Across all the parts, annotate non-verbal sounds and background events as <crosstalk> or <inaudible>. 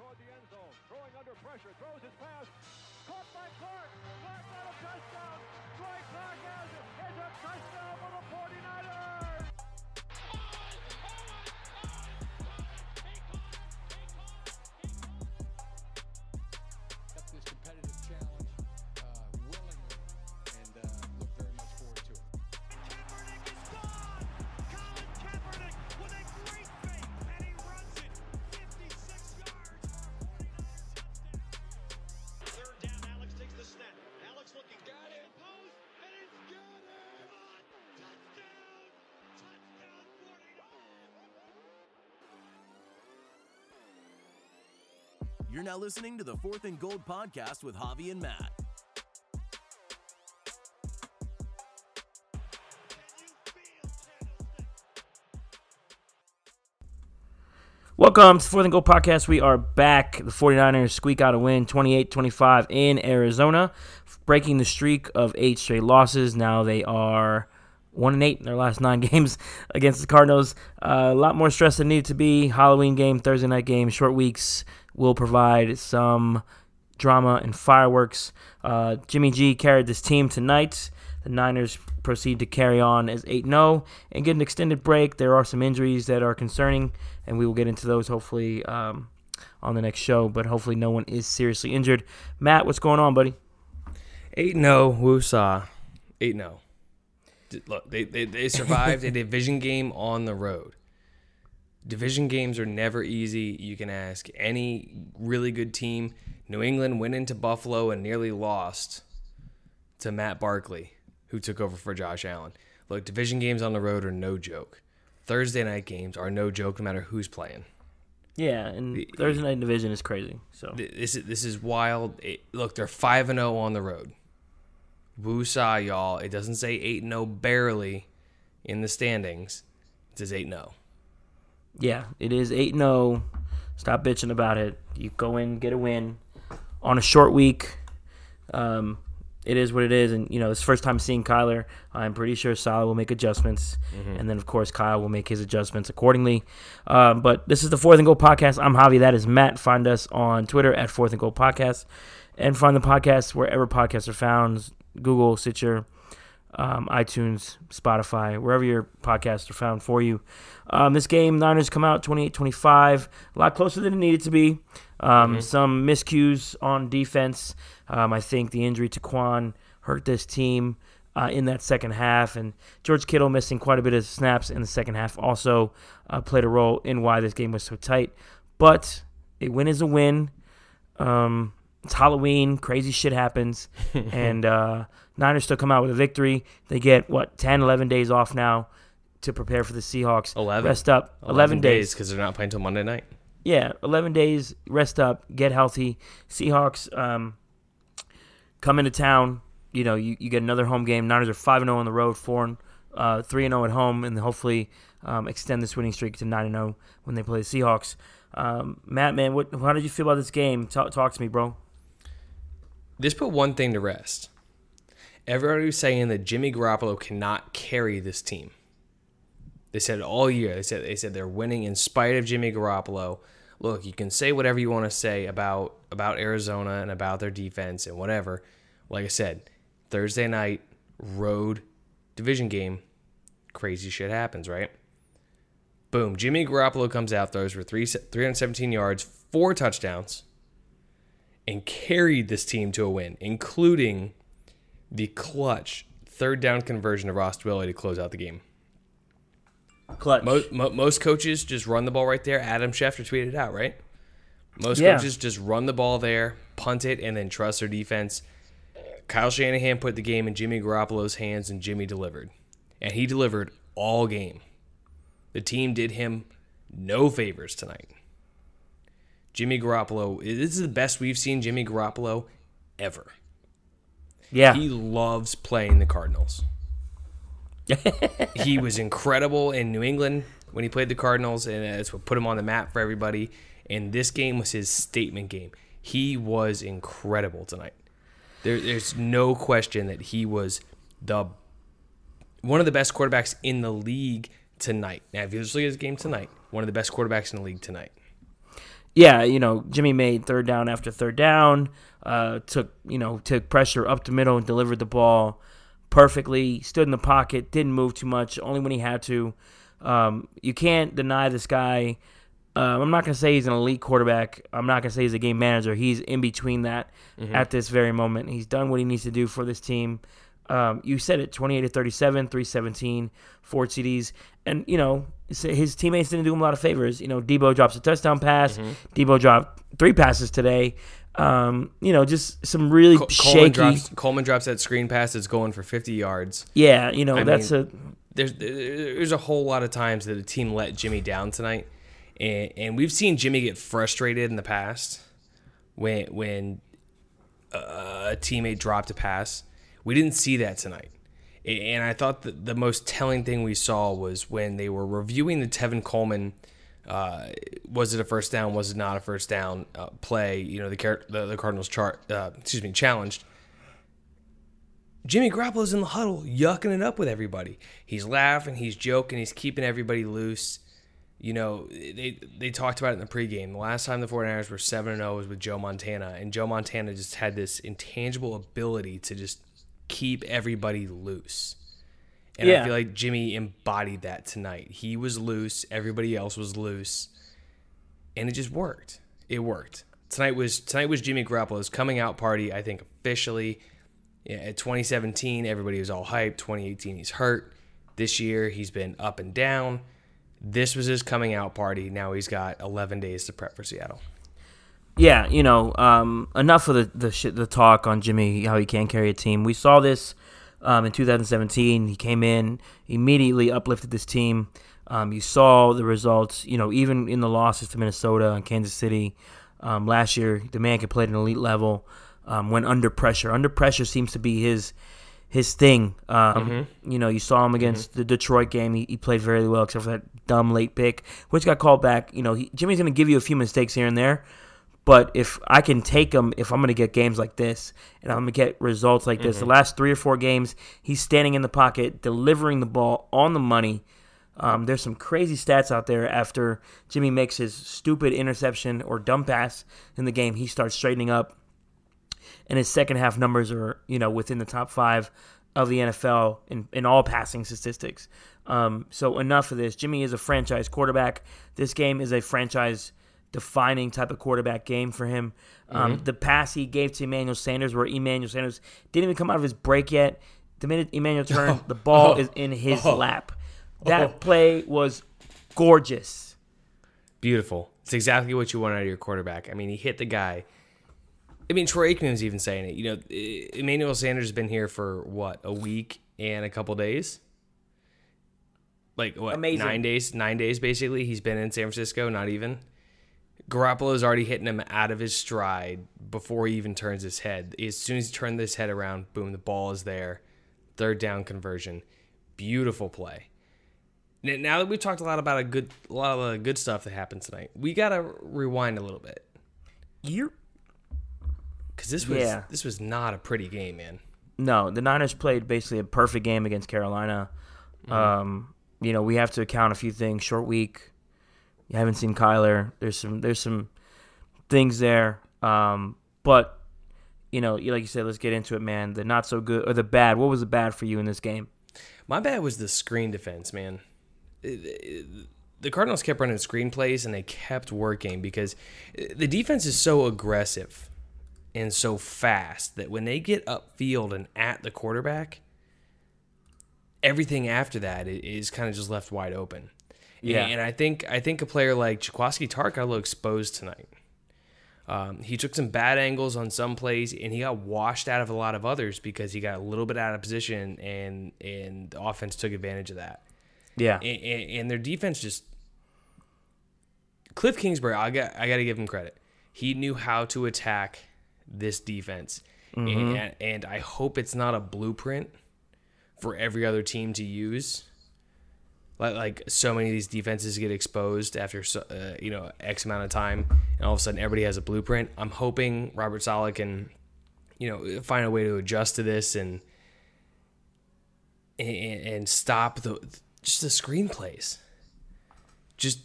toward the end zone. Throwing under pressure. Throws his pass. Caught by Clark. Clark got a touchdown. Dwight Clark has. It's a touchdown for the 49ers. You're now listening to the Fourth and Goal podcast with Javi and Matt. Welcome to Fourth and Goal Podcast. We are back. The 49ers squeak out a win 28 25 in Arizona, breaking the streak of eight straight losses. Now they are 1 and 8 in their last <laughs> nine games against the Cardinals. Uh, a lot more stress than needed to be. Halloween game, Thursday night game, short weeks will provide some drama and fireworks. Uh, Jimmy G carried this team tonight. The Niners proceed to carry on as 8 0 and get an extended break. There are some injuries that are concerning, and we will get into those hopefully um, on the next show. But hopefully, no one is seriously injured. Matt, what's going on, buddy? 8 0, Woosah. 8 0. Look, they, they, they survived a <laughs> division game on the road. Division games are never easy. You can ask any really good team. New England went into Buffalo and nearly lost to Matt Barkley, who took over for Josh Allen. Look, division games on the road are no joke. Thursday night games are no joke no matter who's playing. Yeah, and Thursday night division is crazy. So This is this is wild. It, look, they're five and zero on the road. Woosah, y'all. It doesn't say eight and zero barely in the standings. It says eight and zero. yeah, it is 8 0. Stop bitching about it. You go in, get a win on a short week. Um, it is what it is, and you know it's first time seeing Kyler. I'm pretty sure Saleh will make adjustments, and then of course Kyle will make his adjustments accordingly. Um, but this is the Fourth and Goal podcast. I'm Javi. That is Matt. Find us on Twitter at Fourth and Goal Podcast, and find the podcast wherever podcasts are found: Google, Stitcher, um, iTunes, Spotify, wherever your podcasts are found for you. Um, this game, Niners come out 28-25, a lot closer than it needed to be. Um, Some miscues on defense. Um, I think the injury to Kwon hurt this team uh, in that second half, and George Kittle missing quite a bit of snaps in the second half also uh, played a role in why this game was so tight. But a win is a win. Um, it's Halloween, crazy shit happens, <laughs> and uh, Niners still come out with a victory. They get what 10, 11 days off now to prepare for the Seahawks. 11. rest up, eleven, days. because they're not playing until Monday night. Yeah, eleven days, rest up, get healthy. Seahawks um, come into town. You know, you, you get another home game. Niners are five and zero on the road, four and uh, three and zero at home, and hopefully um, extend this winning streak to nine and zero when they play the Seahawks. Um, Matt, man, what how did you feel about this game? Talk, talk to me, bro. This put one thing to rest. Everybody was saying that Jimmy Garoppolo cannot carry this team. They said all year. They said they said they're winning in spite of Jimmy Garoppolo. Look, you can say whatever you want to say about about Arizona and about their defense and whatever. Like I said, Thursday night road division game, crazy shit happens, right? Boom, Jimmy Garoppolo comes out, throws for three, 317 yards, four touchdowns, and carried this team to a win, including the clutch third down conversion of Ross Dwelley to close out the game. Clutch. Most, most coaches just run the ball right there. Adam Schefter tweeted out, right? Most Yeah. coaches just run the ball there, punt it, and then trust their defense. Kyle Shanahan put the game in Jimmy Garoppolo's hands, and Jimmy delivered. And he delivered all game. The team did him no favors tonight. Jimmy Garoppolo, this is the best we've seen Jimmy Garoppolo ever. yeah, He loves playing the Cardinals. <laughs> he was incredible in New England when he played the Cardinals, and that's what put him on the map for everybody. And this game was his statement game. He was incredible tonight. There, there's no question that he was the one of the best quarterbacks in the league tonight. Now, if you just look at his game tonight, one of the best quarterbacks in the league tonight. Yeah, you know, Jimmy made third down after third down, uh, took you know took pressure up the middle and delivered the ball perfectly. Stood in the pocket, didn't move too much, only when he had to. Um, you can't deny this guy. Um, I'm not gonna say he's an elite quarterback. I'm not gonna say he's a game manager. He's in between that at this very moment. He's done what he needs to do for this team. Um, you said it 28 to 37, 317, four TDs. And, you know, his teammates didn't do him a lot of favors. You know, Deebo drops a touchdown pass. Deebo dropped three passes today. Um, you know, just some really Col- shaky. Coleman drops Coleman drops that screen pass that's going for 50 yards. yeah, you know, I that's mean, a. There's there's a whole lot of times that a team let Jimmy down tonight, and and we've seen Jimmy get frustrated in the past when when a teammate dropped a pass. We didn't see that tonight. And I thought that the most telling thing we saw was when they were reviewing the Tevin Coleman, uh, was it a first down, was it not a first down uh, play? You know, the, Car- the the Cardinals chart, uh, excuse me, challenged. Jimmy Garoppolo's in the huddle, yucking it up with everybody. He's laughing, he's joking, he's keeping everybody loose. You know, they they talked about it in the pregame. The last time the 49ers were 7 0 was with Joe Montana, and Joe Montana just had this intangible ability to just keep everybody loose. And I feel like Jimmy embodied that tonight. He was loose, everybody else was loose, and it just worked. It worked. Tonight was tonight was Jimmy Garoppolo's coming out party, I think officially. Yeah, at 2017, everybody was all hyped. 2018, he's hurt. This year, he's been up and down. This was his coming out party. Now he's got 11 days to prep for Seattle. Yeah, you know, um, enough of the the, shit, the talk on Jimmy how he can't carry a team. We saw this um, in 2017. He came in immediately uplifted this team. Um, you saw the results. You know, even in the losses to Minnesota and Kansas City um, last year, the man could play at an elite level. Um, when under pressure, under pressure seems to be his his thing. Um, You know, you saw him against the Detroit game. He, he played very well, except for that dumb late pick, which got called back. You know, he, Jimmy's going to give you a few mistakes here and there, but if I can take him, if I'm going to get games like this and I'm going to get results like this, the last three or four games, he's standing in the pocket, delivering the ball on the money. Um, there's some crazy stats out there after Jimmy makes his stupid interception or dumb pass in the game. He starts straightening up and his second half numbers are you know within the top five of the NFL in, in all passing statistics. Um, so enough of this. Jimmy is a franchise quarterback. This game is a franchise defining type of quarterback game for him. Um, The pass he gave to Emmanuel Sanders, where Emmanuel Sanders didn't even come out of his break yet. The minute Emmanuel <laughs> turned, the ball <laughs> is in his lap. <laughs> That play was gorgeous. Beautiful. It's exactly what you want out of your quarterback. I mean, he hit the guy. I mean, Troy Aikman was even saying it. You know, Emmanuel Sanders has been here for what a week and a couple days. Like what? Amazing. Nine days. Nine days basically. He's been in San Francisco. Not even. Garoppolo's already hitting him out of his stride before he even turns his head. As soon as he turns his head around, boom, the ball is there. Third down conversion. Beautiful play. Now that we've talked a lot about a good, a lot of the good stuff that happened tonight, we gotta rewind a little bit You're because this was Yeah. this was not a pretty game, man. No, the Niners played basically a perfect game against Carolina. Um, you know, we have to account a few things. Short week. You haven't seen Kyler. There's some there's some things there. Um, but you know, like you said, let's get into it, man. The not so good or the bad. What was the bad for you in this game? My bad was the screen defense, man. It- it- The Cardinals kept running screen plays and they kept working because the defense is so aggressive and so fast that when they get upfield and at the quarterback, everything after that is kind of just left wide open. Yeah. and I think I think a player like Jaquiski Tartt got a little exposed tonight. Um, he took some bad angles on some plays, and he got washed out of a lot of others because he got a little bit out of position, and and the offense took advantage of that. Yeah, And, and, and their defense just Cliff Kingsbury, I got I got to give him credit. He knew how to attack this defense, and and I hope it's not a blueprint for every other team to use. Like so many of these defenses get exposed after uh, you know X amount of time, and all of a sudden everybody has a blueprint. I'm hoping Robert Saleh can, you know, find a way to adjust to this and and, and stop the just the screenplays. Just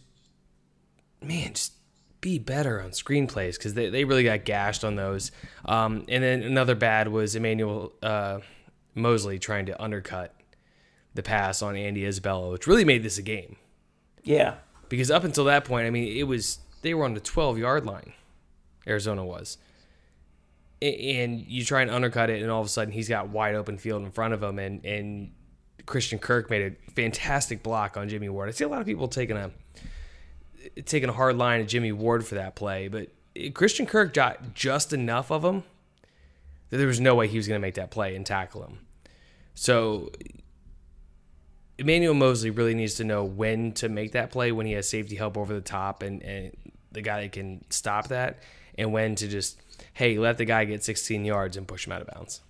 man, just be better on screenplays because they, they really got gashed on those. Um, and then another bad was Emmanuel uh, Mosley trying to undercut the pass on Andy Isabella, which really made this a game. Yeah. Because up until that point, I mean, it was they were on the 12 yard line. Arizona was. And you try and undercut it, and all of a sudden he's got wide open field in front of him, and and Christian Kirk made a fantastic block on Jimmy Ward. I see a lot of people taking a taking a hard line at Jimmy Ward for that play, but Christian Kirk got just enough of him that there was no way he was going to make that play and tackle him. So Emmanuel Mosley really needs to know when to make that play when he has safety help over the top and, and the guy that can stop that, and when to just hey let the guy get 16 yards and push him out of bounds.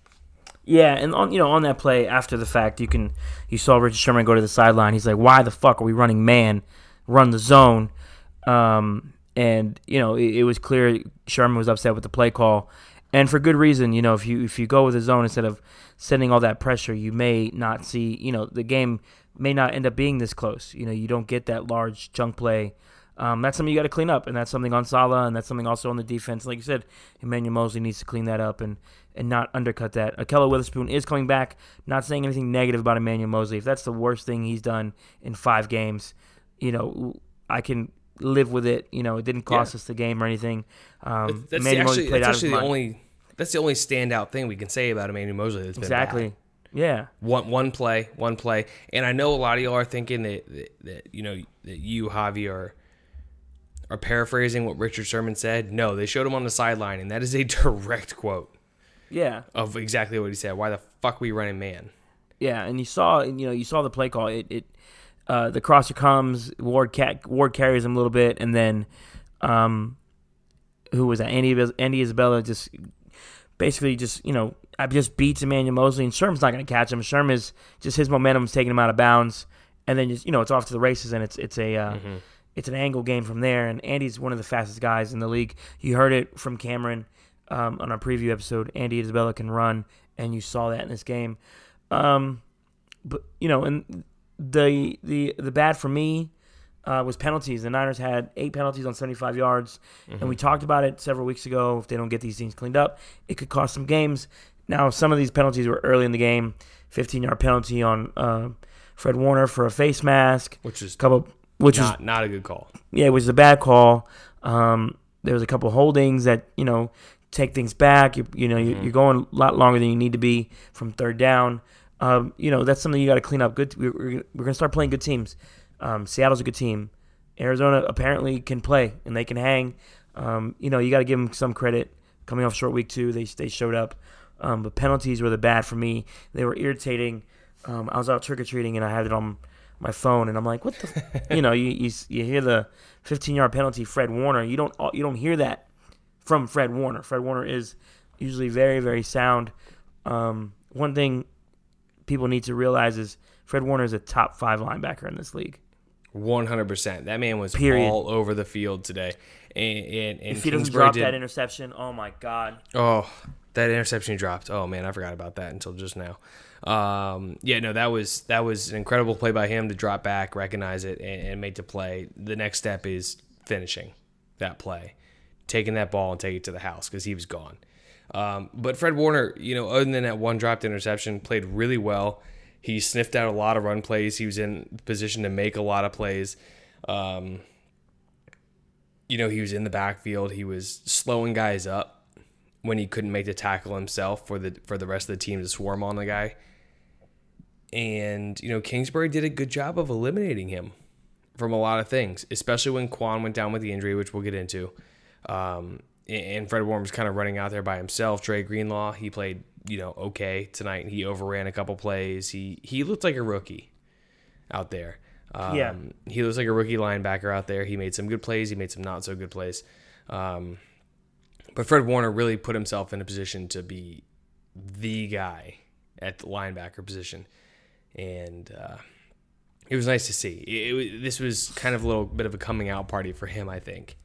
Yeah, and on you know on that play after the fact, you can you saw Richard Sherman go to the sideline. He's like, "Why the fuck are we running man? Run the zone." Um, and you know it, it was clear Sherman was upset with the play call, and for good reason. You know if you if you go with the zone instead of sending all that pressure, you may not see. You know the game may not end up being this close. You know you don't get that large chunk play. Um, that's something you got to clean up, and that's something on Saleh, and that's something also on the defense. Like you said, Emmanuel Mosley needs to clean that up and and not undercut that. Ahkello Witherspoon is coming back. Not saying anything negative about Emmanuel Mosley. If that's the worst thing he's done in five games, you know, I can live with it. You know, it didn't cost Yeah. us the game or anything. Um, That's the, Emmanuel Mosley actually, played that's out actually the mind. only that's the only standout thing we can say about Emmanuel Mosley. That's been exactly. bad. Yeah. One one play, one play, and I know a lot of y'all are thinking that, that, that you know that you Javi are are paraphrasing what Richard Sherman said. No, they showed him on the sideline, and that is a <laughs> direct quote Yeah. of exactly what he said. Why the fuck we running man? Yeah, and you saw, you know, you saw the play call. It, it uh, the crosser comes, Ward cat, Ward carries him a little bit, and then, um, who was that? Andy Andy Isabella just basically just you know I just beats Emmanuel Mosley, and Sherman's not going to catch him. Sherman is just his momentum's taking him out of bounds, and then just you know it's off to the races, and it's it's a uh, it's an angle game from there. And Andy's one of the fastest guys in the league. You heard it from Cameron um, on our preview episode. Andy Isabella can run, and you saw that in this game. Um, but you know, and the the the bad for me uh, was penalties. The Niners had eight penalties on 75 yards, and we talked about it several weeks ago. If they don't get these things cleaned up, it could cost some games. Now, some of these penalties were early in the game. 15 yard penalty on uh, Fred Warner for a face mask, Which is couple, which not not a good call. yeah, it was a bad call. Um, there was a couple holdings that you know take things back. You you know you, you're going a lot longer than you need to be from third down. Um, you know that's something you got to clean up. Good, we're, we're, we're gonna start playing good teams. Um, Seattle's a good team. Arizona apparently can play and they can hang. Um, you know you got to give them some credit. Coming off short week two, they they showed up. Um, but penalties were the bad for me. They were irritating. Um, I was out trick or treating and I had it on my phone and I'm like, what the, <laughs> you know, you, you you hear the 15 yard penalty, Fred Warner. You don't you don't hear that from Fred Warner. Fred Warner is usually very very sound. Um, one thing people need to realize is Fred Warner is a top five linebacker in this league. One hundred percent. That man was Period. all over the field today. And and, and If he doesn't drop did- that interception, oh my god. Oh, that interception he dropped. Oh man, I forgot about that until just now. Um, yeah, no, that was that was an incredible play by him to drop back, recognize it, and, and make the play. The next step is finishing that play, taking that ball and take it to the house because he was gone. Um, but Fred Warner, you know, other than that one dropped interception, played really well. He sniffed out a lot of run plays. He was in position to make a lot of plays. Um, you know, he was in the backfield. He was slowing guys up when he couldn't make the tackle himself for the for the rest of the team to swarm on the guy. And you know, Kingsbury did a good job of eliminating him from a lot of things, especially when Kwon went down with the injury, which we'll get into. Um, and Fred Warner was kind of running out there by himself. Dre Greenlaw, he played, you know, okay tonight. He overran a couple plays. He he looked like a rookie out there. Um, Yeah. he looks like a rookie linebacker out there. He made some good plays. He made some not so good plays. Um, but Fred Warner really put himself in a position to be the guy at the linebacker position, and uh, it was nice to see. It, it, this was kind of a little bit of a coming out party for him, I think,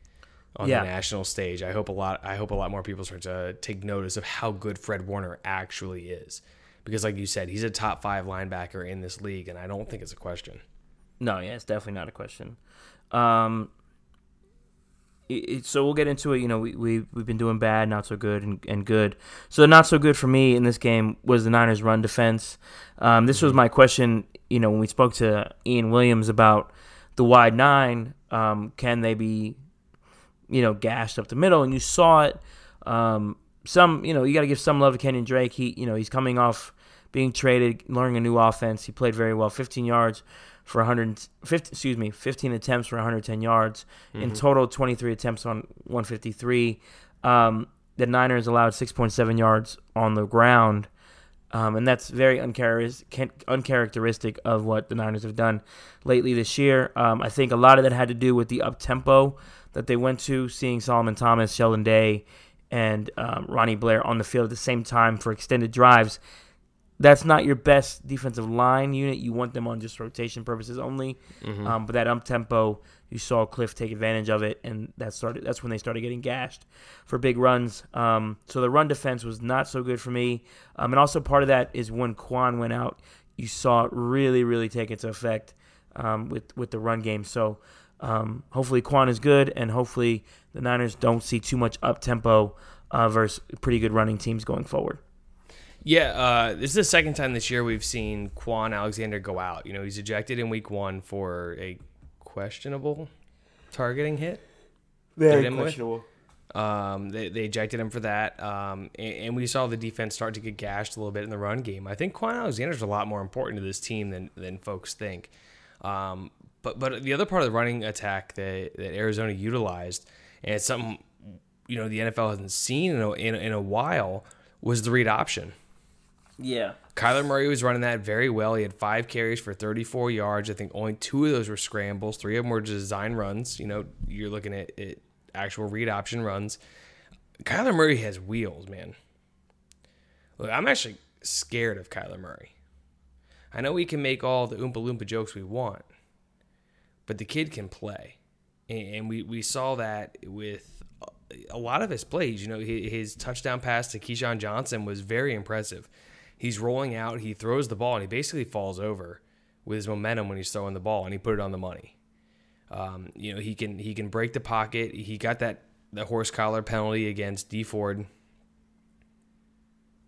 on Yeah. the national stage. I hope a lot. I hope a lot more people start to take notice of how good Fred Warner actually is, because, like you said, he's a top five linebacker in this league, and I don't think it's a question. No, yeah, it's definitely not a question. Um, it, it- so we'll get into it. You know, we, we we've been doing bad, not so good, and, and good. So not so good for me in this game was the Niners' run defense. Um, this was my question. You know, when we spoke to Ian Williams about the wide nine, um, can they be, you know, gashed up the middle? And you saw it. Um, some, you know, you got to give some love to Kenyon Drake. He, you know, he's coming off being traded, learning a new offense. He played very well, 15 yards for 150, excuse me, 15 attempts for 110 yards. In total, 23 attempts on 153. Um, the Niners allowed 6.7 yards on the ground. Um, and that's very uncharacteristic of what the Niners have done lately this year. Um, I think a lot of that had to do with the up tempo that they went to, seeing Solomon Thomas, Sheldon Day, and um, Ronnie Blair on the field at the same time for extended drives. That's not your best defensive line unit. You want them on just rotation purposes only. Um, but that up tempo, you saw Cliff take advantage of it, and that started. That's when they started getting gashed for big runs. Um, so the run defense was not so good for me. Um, and also part of that is when Kwon went out, you saw it really, really take into effect um, with with the run game. So um, hopefully Kwon is good, and hopefully the Niners don't see too much up tempo uh, versus pretty good running teams going forward. Yeah, uh, this is the second time this year we've seen Kwon Alexander go out. You know, he's ejected in week one for a questionable targeting hit. Very questionable. Um, they, they ejected him for that. Um, and, and we saw the defense start to get gashed a little bit in the run game. I think Kwon Alexander's a lot more important to this team than, than folks think. Um, but but the other part of the running attack that, that Arizona utilized, and it's something you know the NFL hasn't seen in a, in, a- in a while, was the read option. Yeah. Kyler Murray was running that very well. He had five carries for 34 yards. I think only two of those were scrambles. Three of them were design runs. You know, you're looking at, at actual read option runs. Kyler Murray has wheels, man. Look, I'm actually scared of Kyler Murray. I know we can make all the Oompa Loompa jokes we want, but the kid can play. And and we, we saw that with a lot of his plays. You know, his, his touchdown pass to KeeSean Johnson was very impressive. He's rolling out, he throws the ball, and he basically falls over with his momentum when he's throwing the ball, and he put it on the money. Um, you know, he can he can break the pocket. He got that the horse collar penalty against Dee Ford.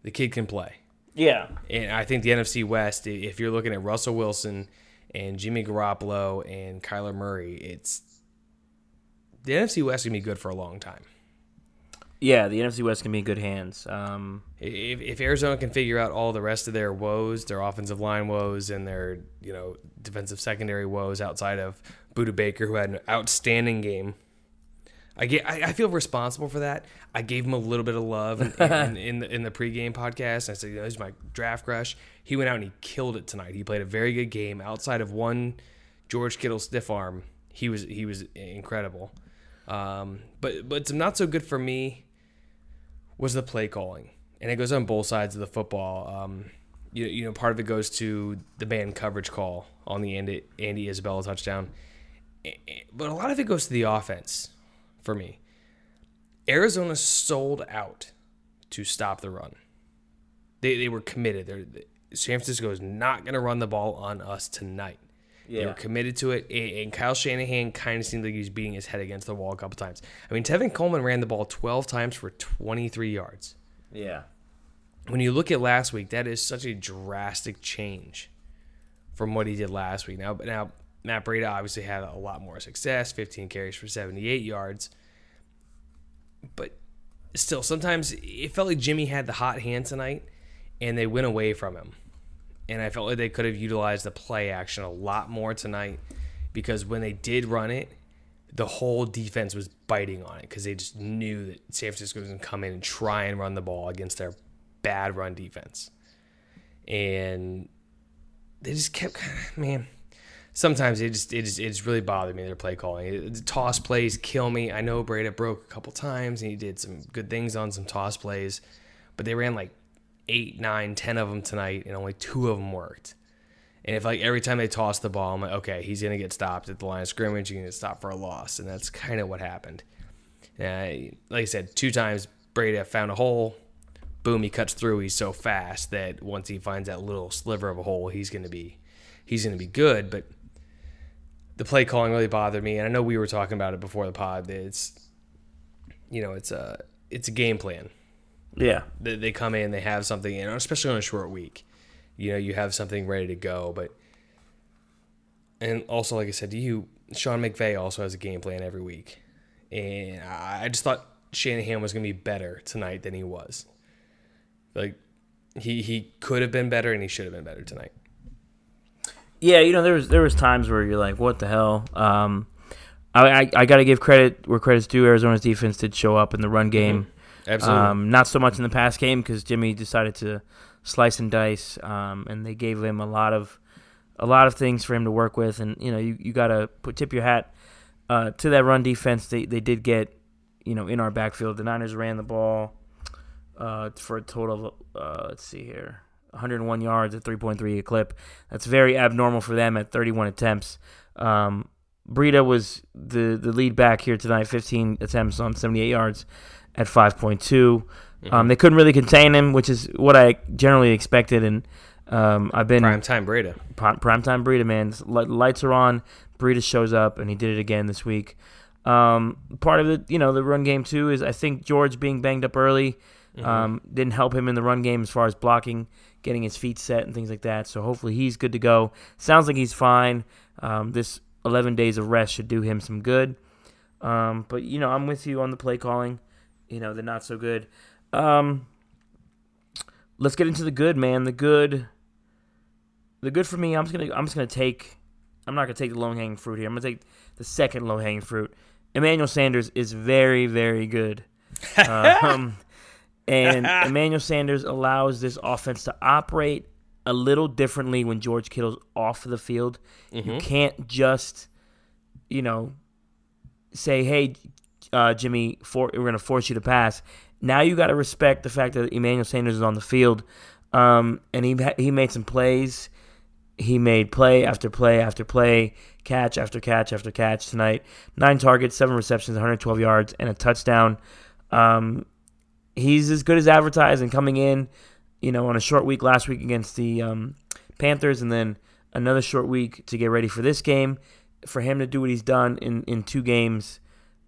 The kid can play. Yeah. And I think the NFC West, if you're looking at Russell Wilson and Jimmy Garoppolo and Kyler Murray, it's the NFC West gonna be good for a long time. Yeah, the NFC West can be in good hands. Um, If, if Arizona can figure out all the rest of their woes, their offensive line woes, and their you know defensive secondary woes outside of Budda Baker, who had an outstanding game, I get I, I feel responsible for that. I gave him a little bit of love in, <laughs> in, in the in the pregame podcast. I said, you know, "This is my draft crush." He went out and he killed it tonight. He played a very good game. Outside of one George Kittle stiff arm, he was he was incredible. Um, but but some not so good for me was the play calling, and it goes on both sides of the football. Um, you, you know, part of it goes to the man coverage call on the Andy, Andy Isabella touchdown, but a lot of it goes to the offense for me. Arizona sold out to stop the run. They, they were committed. They're, San Francisco is not going to run the ball on us tonight. They Yeah. were committed to it, and and Kyle Shanahan kind of seemed like he was beating his head against the wall a couple times. I mean, Tevin Coleman ran the ball 12 times for 23 yards. yeah. When you look at last week, that is such a drastic change from what he did last week. Now, now Matt Breida obviously had a lot more success, 15 carries for 78 yards. But still, sometimes it felt like Jimmy had the hot hand tonight, and they went away from him. And I felt like they could have utilized the play action a lot more tonight because when they did run it, the whole defense was biting on it because they just knew that San Francisco was going to come in and try and run the ball against their bad run defense. And they just kept, man. Sometimes it just it just it really bothered me their play calling. Toss plays kill me. I know Breida broke a couple times and he did some good things on some toss plays, but they ran like eight, nine, ten of them tonight, and only two of them worked. And if like every time they toss the ball, I'm like, okay, he's gonna get stopped at the line of scrimmage. He's gonna get stopped for a loss, and that's kind of what happened. Uh, like I said, two times Breida found a hole. Boom, he cuts through. He's so fast that once he finds that little sliver of a hole, he's gonna be he's gonna be good. But the play calling really bothered me, and I know we were talking about it before the pod. that It's you know, it's a it's a game plan. Yeah. They, they come in, they have something, and especially on a short week, you know, you have something ready to go. But and also, like I said to you, Sean McVay also has a game plan every week, and I I just thought Shanahan was going to be better tonight than he was. Like he he could have been better, and he should have been better tonight. Yeah, you know, there was there was times where you're like, "What the hell?" Um, I I, I got to give credit where credit's due. Arizona's defense did show up in the run game. Absolutely. Um, not so much in the pass game because Jimmy decided to slice and dice, um, and they gave him a lot of a lot of things for him to work with. And you know, you, you got to put tip your hat uh, to that run defense. They they did get you know in our backfield. The Niners ran the ball uh, for a total of uh, let's see here. 101 yards at 3.3 a clip. That's very abnormal for them at 31 attempts. Um, Breida was the, the lead back here tonight, 15 attempts on 78 yards at 5.2. Um, they couldn't really contain him, which is what I generally expected. And um, I've been Prime time Breida. prime primetime Breida, man. Lights are on. Breida shows up, and he did it again this week. Um, part of the you know the run game too is I think George being banged up early um, didn't help him in the run game as far as blocking, getting his feet set, and things like that. So hopefully he's good to go. Sounds like he's fine. Um, this 11 days of rest should do him some good. Um, but you know I'm with you on the play calling. You know the not so good. Um, let's get into the good, man. The good the good for me, I'm just gonna I'm just gonna take I'm not gonna take the low hanging fruit here. I'm gonna take the second low hanging fruit. Emmanuel Sanders is very, very good. <laughs> um, and <laughs> Emmanuel Sanders allows this offense to operate a little differently when George Kittle's off the field. You can't just, you know, say, "Hey, uh, Jimmy, for, we're going to force you to pass." Now you got to respect the fact that Emmanuel Sanders is on the field, um, and he he made some plays. He made play after play after play, catch after catch after catch tonight. Nine targets, seven receptions, 112 yards, and a touchdown. Um, he's as good as advertised and coming in, you know, on a short week last week against the um, Panthers, and then another short week to get ready for this game. For him to do what he's done in, in two games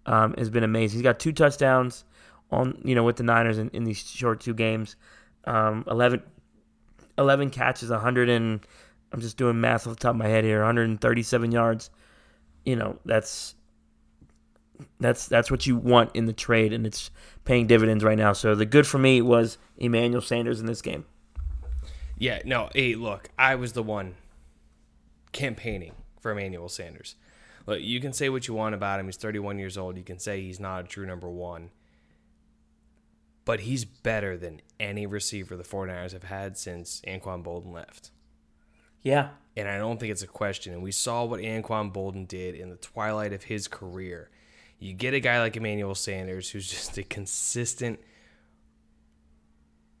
um, has been amazing. He's got two touchdowns on you know with the Niners in, in these short two games. Um, 11, 11 catches, 100 and I'm just doing math off the top of my head here, 137 yards. You know that's that's that's what you want in the trade, and it's paying dividends right now. So the good for me was Emmanuel Sanders in this game. Yeah, no, hey, look, I was the one campaigning for Emmanuel Sanders. Look, you can say what you want about him. He's 31 years old. You can say he's not a true number one. But he's better than any receiver the 49ers have had since Anquan Boldin left. Yeah, And I don't think it's a question. And we saw what Anquan Boldin did in the twilight of his career. You get a guy like Emmanuel Sanders who's just a consistent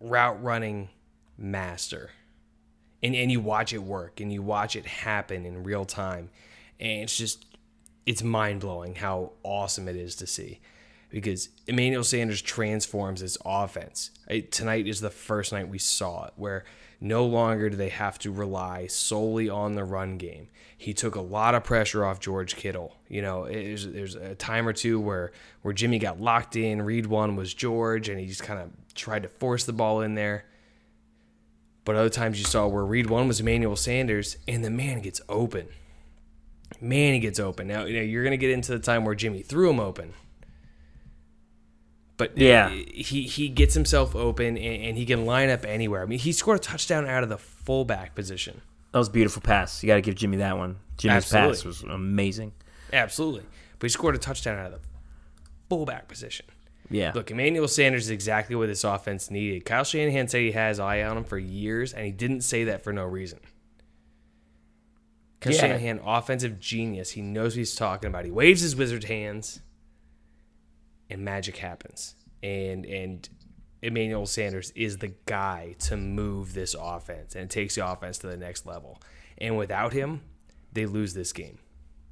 route running master. And and you watch it work and you watch it happen in real time. And it's just it's mind blowing how awesome it is to see. Because Emmanuel Sanders transforms his offense. Tonight is the first night we saw it, where no longer do they have to rely solely on the run game. He took a lot of pressure off George Kittle. You know, there's, there's a time or two where, where Jimmy got locked in, read one was George, and he just kind of tried to force the ball in there. But other times you saw where read one was Emmanuel Sanders, and the man gets open. Man, he gets open. Now, you know, you're going to get into the time where Jimmy threw him open. But Yeah. he he gets himself open and, and he can line up anywhere. I mean, he scored a touchdown out of the fullback position. that was a beautiful pass. You got to give Jimmy that one. Jimmy's pass Absolutely. was amazing. Absolutely. But he scored a touchdown out of the fullback position. Yeah, Look, Emmanuel Sanders is exactly what this offense needed. Kyle Shanahan said he has eye on him for years, and he didn't say that for no reason. Kyle Yeah. Shanahan, offensive genius. He knows what he's talking about. He waves his wizard hands, and magic happens. And and Emmanuel Sanders is the guy to move this offense, and it takes the offense to the next level. And without him, they lose this game.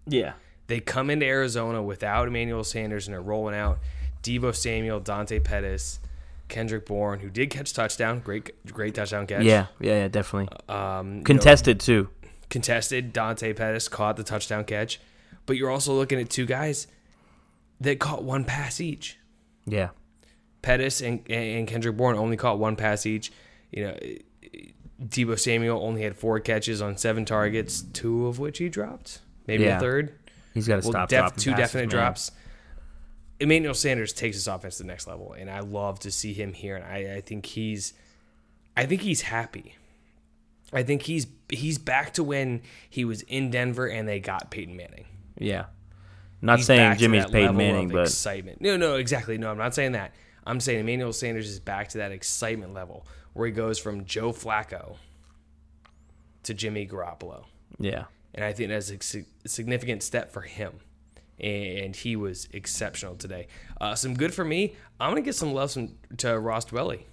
yeah, They come into Arizona without Emmanuel Sanders and they're rolling out Deebo Samuel, Dante Pettis, Kendrick Bourne, who did catch touchdown, great great touchdown catch. yeah, yeah, yeah, definitely Um, you know, contested too. contested. Dante Pettis caught the touchdown catch, but you're also looking at two guys that caught one pass each. Yeah. Pettis and, and Kendrick Bourne only caught one pass each. You know, Deebo Samuel only had four catches on seven targets, two of which he dropped, maybe Yeah. a third. He's got to Well, stop def- two definite drops. Emmanuel Sanders takes his offense to the next level, and I love to see him here. And I, I think he's, I think he's happy. I think he's he's back to when he was in Denver and they got Peyton Manning. Yeah. Not He's saying Jimmy's Peyton Manning, but excitement. No, no, exactly. No, I'm not saying that. I'm saying Emmanuel Sanders is back to that excitement level where he goes from Joe Flacco to Jimmy Garoppolo. yeah. And I think that's a significant step for him. And he was exceptional today. Uh, some good for me. I'm to get some love some, to Ross Dwelley.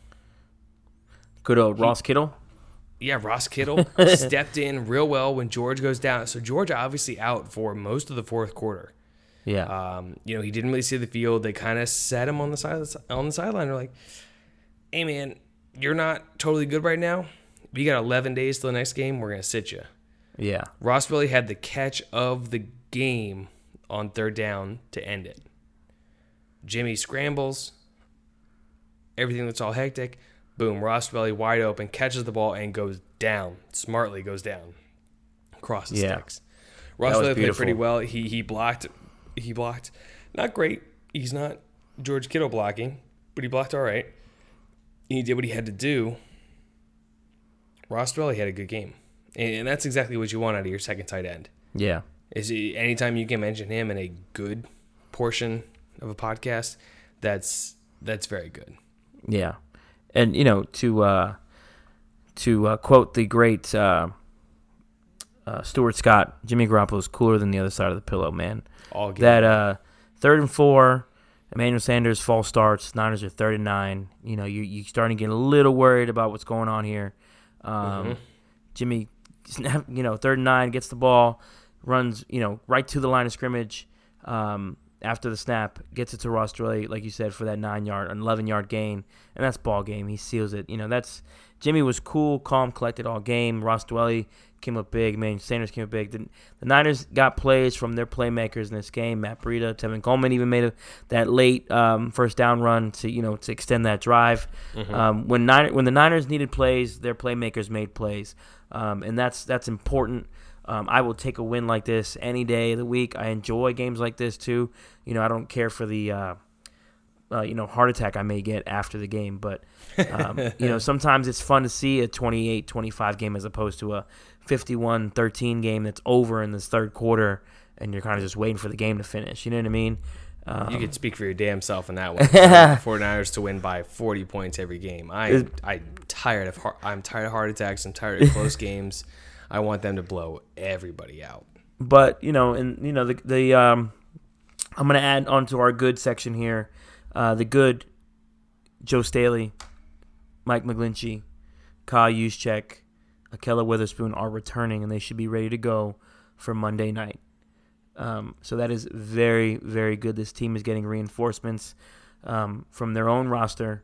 Good old Ross Kittle. Yeah, Ross Kittle <laughs> stepped in real well when George goes down. So George obviously out for most of the fourth quarter. Yeah. Um, you know, he didn't really see the field. They kind of set him on the side on the sideline. They're like, "Hey, man, you're not totally good right now. We got 11 days till the next game. We're gonna sit you." yeah. Ross Dwelley had the catch of the game on third down to end it. Jimmy scrambles. Everything looks all hectic. Boom, Ross Dwelley wide open, catches the ball and goes down. Smartly goes down. Across the Yeah. sticks. Ross Dwelley played pretty well. He he blocked he blocked not great. He's not George Kittle blocking, but he blocked all right. He did what he had to do. Ross Dwelley had a good game. And, that's exactly what you want out of your second tight end. Yeah. Is he, anytime you can mention him in a good portion of a podcast, that's that's very good. Yeah, and you know to uh, to uh, quote the great uh, uh, Stuart Scott, Jimmy Garoppolo's cooler than the other side of the pillow, man. All game. That uh, third and four, Emmanuel Sanders false starts. Niners are third and nine. You know you you starting to get a little worried about what's going on here. Um, Jimmy, <laughs> you know, third and nine gets the ball, runs you know right to the line of scrimmage. Um, after the snap, gets it to Ross Dwelley, like you said, for that nine yard, an eleven yard gain, and that's ball game. He seals it. You know, that's Jimmy was cool, calm, collected all game. Ross Dwelley came up big. Man, Sanders came up big. The, the Niners got plays from their playmakers in this game. Matt Breida, Tevin Coleman even made a, that late um, first down run to you know to extend that drive. Um, when Niner, when the Niners needed plays, their playmakers made plays, um, and that's that's important. Um, I will take a win like this any day of the week. I enjoy games like this too. You know, I don't care for the uh, uh, you know heart attack I may get after the game, but um, <laughs> you know sometimes it's fun to see a 28-25 game as opposed to a 51-13 game that's over in this third quarter, and you're kind of just waiting for the game to finish. You know what I mean? Um, you could speak for your damn self in that <laughs> one. 49ers to win by 40 points every game. I I'm tired of heart, I'm tired of heart attacks. I'm tired of close <laughs> games. I want them to blow everybody out. but you know, and you know the the um, I'm gonna add onto our good section here, uh, the good, Joe Staley, Mike McGlinchey, Kyle Juszczyk, Ahkello Witherspoon are returning, and they should be ready to go for Monday night. Um, so that is very very good. This team is getting reinforcements um, from their own roster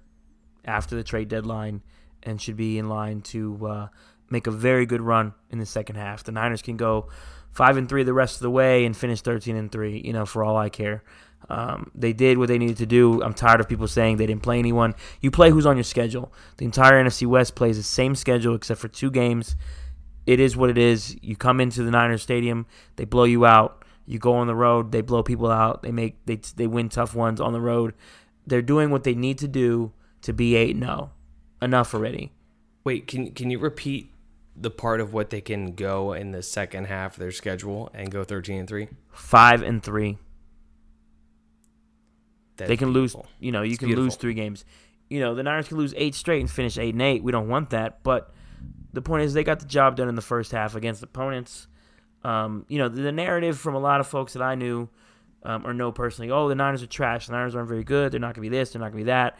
after the trade deadline, and should be in line to uh, make a very good run in the second half. The Niners can go five and three the rest of the way and finish thirteen and three. You know, for all I care, um, they did what they needed to do. I'm tired of people saying they didn't play anyone. You play who's on your schedule. The entire NFC West plays the same schedule except for two games. It is what it is. You come into the Niners Stadium, they blow you out. You go on the road, they blow people out. They make they they win tough ones on the road. They're doing what they need to do to be eight eight zero. Enough already. Wait, can can you repeat the part of what they can go in the second half of their schedule and go 13 and 3? Five and three. That's they can beautiful. lose. You know, you It's can lose three games. You know, the Niners can lose eight straight and finish eight and eight. We don't want that. But the point is, they got the job done in the first half against opponents. Um, you know, the, the narrative from a lot of folks that I knew um, or know personally, oh, the Niners are trash. The Niners aren't very good. They're not going to be this. They're not going to be that.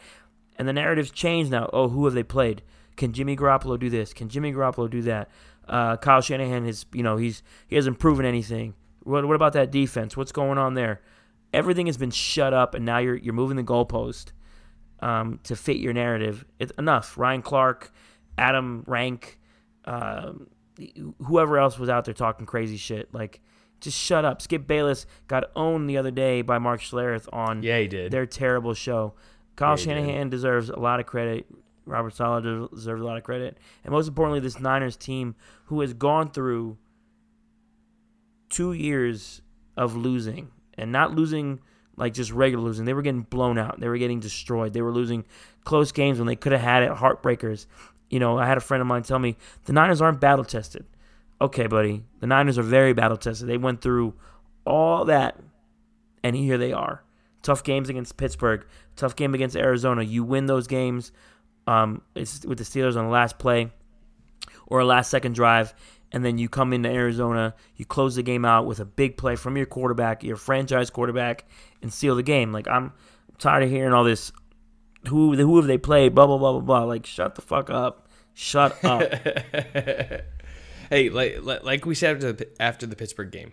And the narrative's changed now. Oh, who have they played? Can Jimmy Garoppolo do this? Can Jimmy Garoppolo do that? Uh, Kyle Shanahan has, you know, he's he hasn't proven anything. What, what about that defense? What's going on there? Everything has been shut up, and now you're you're moving the goalpost um, to fit your narrative. It's enough. Ryan Clark, Adam Rank, um, whoever else was out there talking crazy shit. Like Just shut up. Skip Bayless got owned the other day by Mark Schlereth on Yeah, he did. their terrible show. Kyle Yeah, did. Shanahan deserves a lot of credit. Robert Saleh deserves a lot of credit. And most importantly, this Niners team who has gone through two years of losing and not losing like just regular losing. They were getting blown out. They were getting destroyed. They were losing close games when they could have had it, heartbreakers. You know, I had a friend of mine tell me the Niners aren't battle tested. Okay, buddy. The Niners are very battle tested. They went through all that, and here they are. Tough games against Pittsburgh, tough game against Arizona. You win those games. Um, it's with the Steelers on the last play or a last second drive, and then you come into Arizona, you close the game out with a big play from your quarterback, your franchise quarterback, and seal the game. Like I'm tired of hearing all this. Who who have they played? Blah blah blah blah blah. Like shut the fuck up. Shut <laughs> up. hey, like like- like we said after the, after the Pittsburgh game,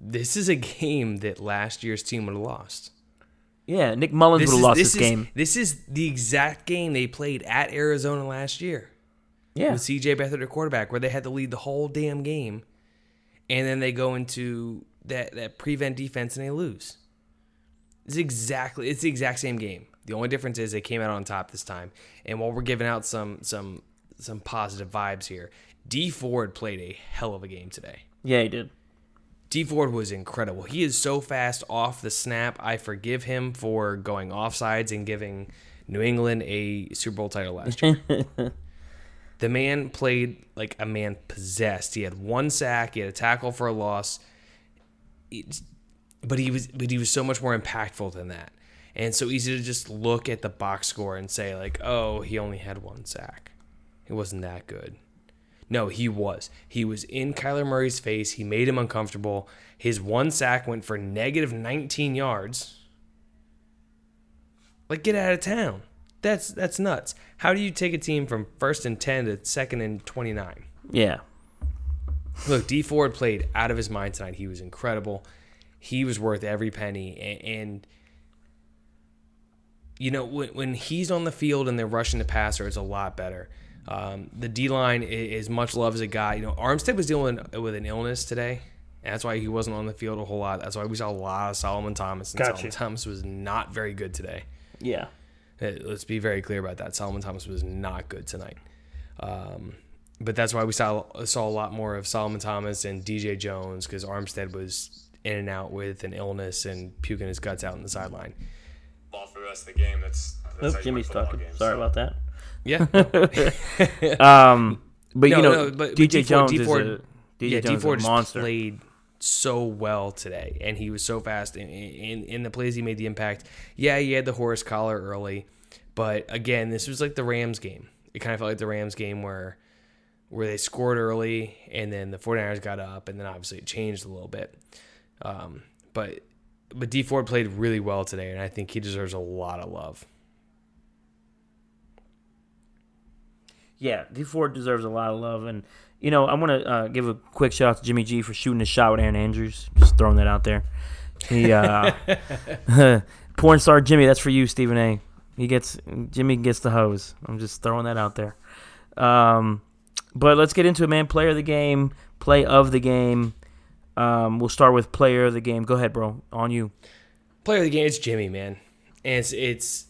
this is a game that last year's team would have lost. Yeah, Nick Mullens would have lost this this is, game. This is the exact game they played at Arizona last year Yeah, with CJ Beathard at quarterback, where they had to lead the whole damn game, and then they go into that that prevent defense and they lose. It's exactly it's the exact same game. The only difference is they came out on top this time. And while we're giving out some some some positive vibes here, Dee Ford played a hell of a game today. yeah, he did. Dee Ford was incredible. He is so fast off the snap. I forgive him for going offsides and giving New England a Super Bowl title last year. <laughs> the man played like a man possessed. He had one sack. He had a tackle for a loss. It's- but he was but he was so much more impactful than that. And so easy to just look at the box score and say like, "Oh, he only had one sack. It wasn't that good." No, he was. He was in Kyler Murray's face. He made him uncomfortable. His one sack went for negative 19 yards. Like get out of town. That's that's nuts. How do you take a team from first and 10 to second and 29? Yeah, Look, Dee Ford played out of his mind tonight. He was incredible. He was worth every penny. And, and you know, when, when he's on the field and they're rushing the passer, it's a lot better. Um, the D line is, much love as a guy. You know, Armstead was dealing with an illness today. And that's why he wasn't on the field a whole lot. That's why we saw a lot of Solomon Thomas. And Gotcha. Solomon Thomas was not very good today. yeah. Uh, Let's be very clear about that. Solomon Thomas was not good tonight. Um, but that's why we saw saw a lot more of Solomon Thomas and DJ Jones because Armstead was in and out with an illness and puking his guts out on the sideline. ball for the rest of the game. That's, that's Oh, how you Jimmy's talking. games. Sorry So, about that. Yeah, <laughs> Um, but No, you know, no, but- but DJ Dee Ford- Jones D is Ford- a DJ yeah. Jones D is Ford a monster. played so well today, and he was so fast in, in in the plays he made the impact. Yeah, he had the horse collar early, but again, this was like the Rams game. It kind of felt like the Rams game where where they scored early and then the 49ers got up and then obviously it changed a little bit. Um, but but Dee Ford played really well today, and I think he deserves a lot of love. Yeah, Dee Ford deserves a lot of love, and you know I want to uh, give a quick shout out to Jimmy G for shooting a shot with Erin Andrews. Just throwing that out there. He uh, <laughs> <laughs> porn star Jimmy. That's for you, Stephen A. He gets Jimmy gets the hose. I'm just throwing that out there. Um, but let's get into it, man. Player of the game, play of the game. Um, we'll start with player of the game. Go ahead, bro. On you. Player of the game, it's Jimmy, man, and it's it's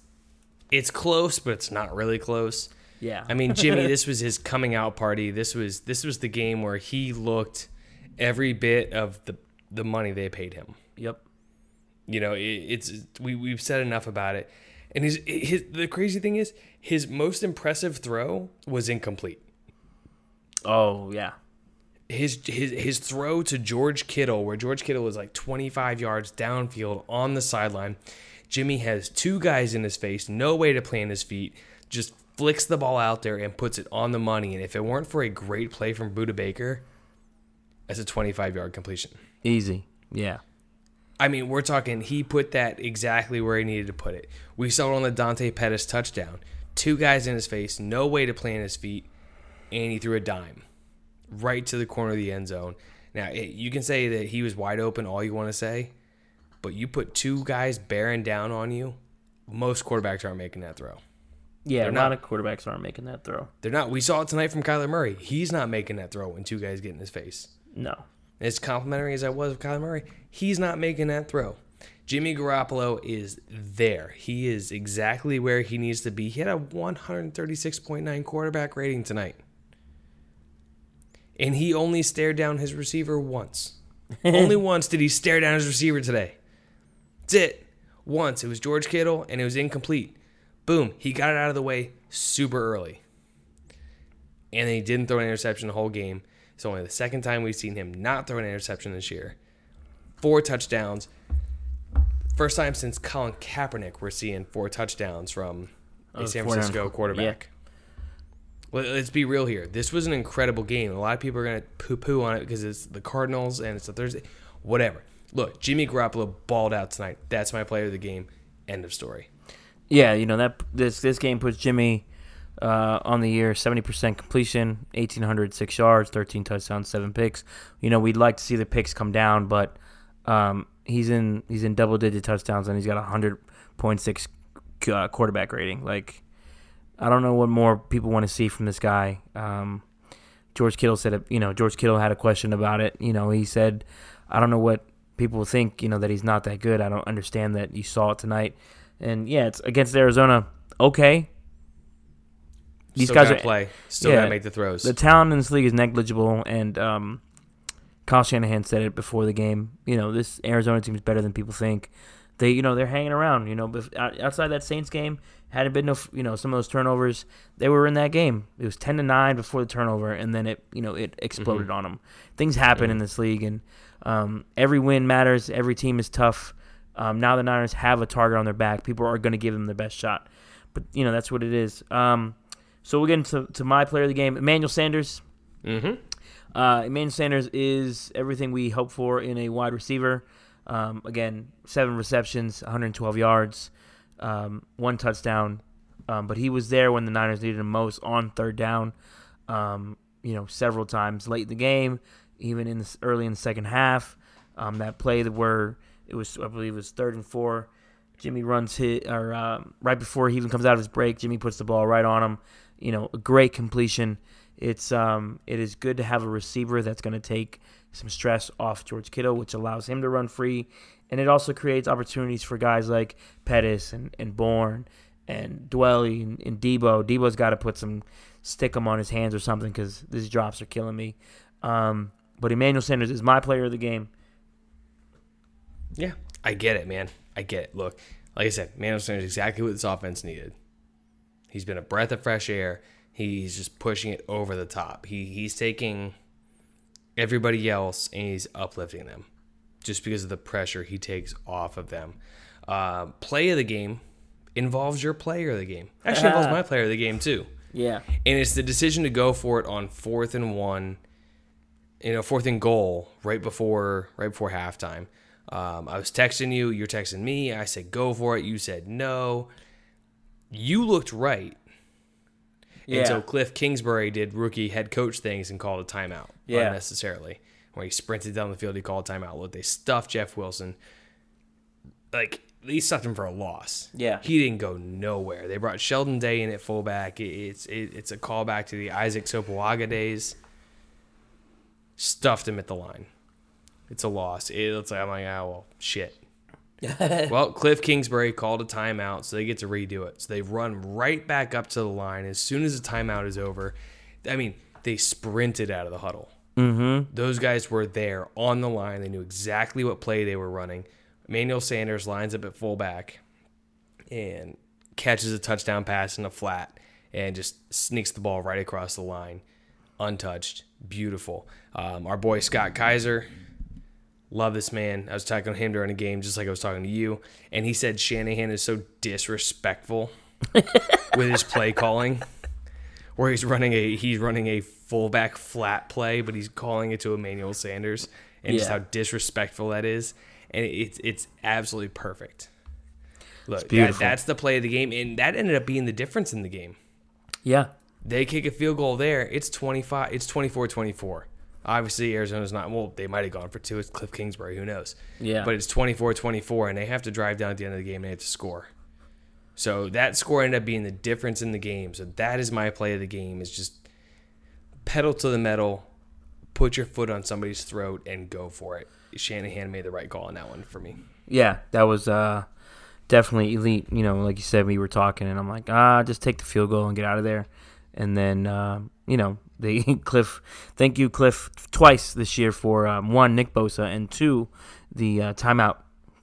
it's close, but it's not really close. Yeah. I mean, Jimmy, <laughs> this was his coming out party. This was this was the game where he looked every bit of the the money they paid him. Yep. You know, it, it's we we've said enough about it. And his his the crazy thing is his most impressive throw was incomplete. Oh yeah. His his his throw to George Kittle, where George Kittle was like 25 yards downfield on the sideline. Jimmy has two guys in his face, no way to plant his feet, just flicks the ball out there and puts it on the money. And if it weren't for a great play from Budda Baker, that's a 25 yard completion. Easy. Yeah. I mean, we're talking, he put that exactly where he needed to put it. We saw it on the Dante Pettis touchdown. Two guys in his face, no way to plant his feet, and he threw a dime right to the corner of the end zone. Now, it, you can say that he was wide open all you want to say, but you put two guys bearing down on you, most quarterbacks aren't making that throw. Yeah. They're a lot not. of quarterbacks aren't making that throw. They're not. We saw it tonight from Kyler Murray. He's not making that throw when two guys get in his face. No. as complimentary as I was with Kyler Murray, he's not making that throw. Jimmy Garoppolo is there. He is exactly where he needs to be. He had a 136.9 quarterback rating tonight. And he only stared down his receiver once. <laughs> only once did he stare down his receiver today. That's it. Once. It was George Kittle and it was incomplete. Boom. He got it out of the way super early. And then he didn't throw an interception the whole game. It's only the second time we've seen him not throw an interception this year. Four touchdowns. First time since Colin Kaepernick we're seeing four touchdowns from a Oh, San. Francisco quarterback. Let- Let's be real here. This was an incredible game. A lot of people are going to poo poo on it because it's the Cardinals and it's a Thursday. Whatever. Look, Jimmy Garoppolo balled out tonight. That's my player of the game. End of story. Yeah, you know that this this game puts Jimmy uh, on the year, seventy percent completion, eighteen hundred six yards, thirteen touchdowns, seven picks. You know we'd like to see the picks come down, but um, he's in he's in double digit touchdowns and he's got a hundred point six uh, quarterback rating. Like I don't know what more people want to see from this guy. Um, George Kittle said, you know, George Kittle had a question about it. You know, he said, I don't know what people think, you know, that he's not that good. I don't understand that you saw it tonight. And yeah, it's against Arizona. Okay. These Still guys are play. Still yeah, gotta make the throws. The talent in this league is negligible, and um, Kyle Shanahan said it before the game. You know, this Arizona team is better than people think. They, you know, they're hanging around. You know, outside that Saints game, hadn't been no, you know, some of those turnovers. They were in that game. It was ten to nine before the turnover, and then it, you know, it exploded on them. Things happen in this league, and um, every win matters. Every team is tough. Um, now the Niners have a target on their back. People are going to give them their best shot, but you know that's what it is. Um, so we'll get into to my player of the game, Emmanuel Sanders. mm-hmm. Uh, Emmanuel Sanders is everything we hope for in a wide receiver. Um, again, seven receptions, 112 yards, um, one touchdown. Um, but he was there when the Niners needed him most on third down. Um, you know, several times late in the game, even in the, early in the second half. Um, that play that where it was, I believe, it was third and four. Jimmy runs hit, or um, right before he even comes out of his break, Jimmy puts the ball right on him. You know, a great completion. It's um, it is good to have a receiver that's going to take some stress off George Kittle, which allows him to run free, and it also creates opportunities for guys like Pettis and and Bourne and Dwelley and, and Deebo. Deebo's got to put some stick him on his hands or something because these drops are killing me. Um, but Emmanuel Sanders is my player of the game. Yeah, I get it, man. I get it. Look, like I said, Manuel Sanders is exactly what this offense needed. He's been a breath of fresh air. He's just pushing it over the top. He he's taking everybody else and he's uplifting them, just because of the pressure he takes off of them. Uh, play of the game involves your player of the game. Actually, involves <laughs> my player of the game too. Yeah, And it's the decision to go for it on fourth and one, you know, fourth and goal right before right before halftime. Um, I was texting you, you're texting me. I said go for it. You said no. You looked right yeah, until Cliff Kingsbury did rookie head coach things and called a timeout Yeah. unnecessarily. When he sprinted down the field, he called a timeout. Look, they stuffed Jeff Wilson. Like they stuffed him for a loss. Yeah. he didn't go nowhere. They brought Sheldon Day in at fullback. It's it, it's a callback to the Isaac Sopoaga days. Stuffed him at the line. It's a loss. It looks like I'm like, oh well, shit. <laughs> well, Cliff Kingsbury called a timeout, so they get to redo it. So they run right back up to the line as soon as the timeout is over. I mean, they sprinted out of the huddle. Mm-hmm. Those guys were there on the line. They knew exactly what play they were running. Emmanuel Sanders lines up at fullback and catches a touchdown pass in a flat and just sneaks the ball right across the line, untouched. Beautiful. Um, our boy Scott Kaiser, love this man. I was talking to him during a game, just like I was talking to you, and he said Shanahan is so disrespectful <laughs> with his play calling, where he's running a he's running a fullback flat play, but he's calling it to Emmanuel Sanders, and just how disrespectful that is, and it's it's absolutely perfect. Look, that, that's the play of the game, and that ended up being the difference in the game. yeah, They kick a field goal there. It's 25. It's 24-24. Obviously, Arizona's not. Well, they might have gone for two. It's Cliff Kingsbury. Who knows? Yeah. But it's 24-24, and they have to drive down at the end of the game and they have to score. So that score ended up being the difference in the game. So that is my play of the game. Is just pedal to the metal, put your foot on somebody's throat and go for it. Shanahan made the right call on that one for me. Yeah, that was uh, definitely elite. You know, like you said, we were talking, and I'm like, ah, just take the field goal and get out of there. And then, uh, you know, they <laughs> Cliff. Thank you, Cliff, twice this year for um, one Nick Bosa and two the uh, timeout.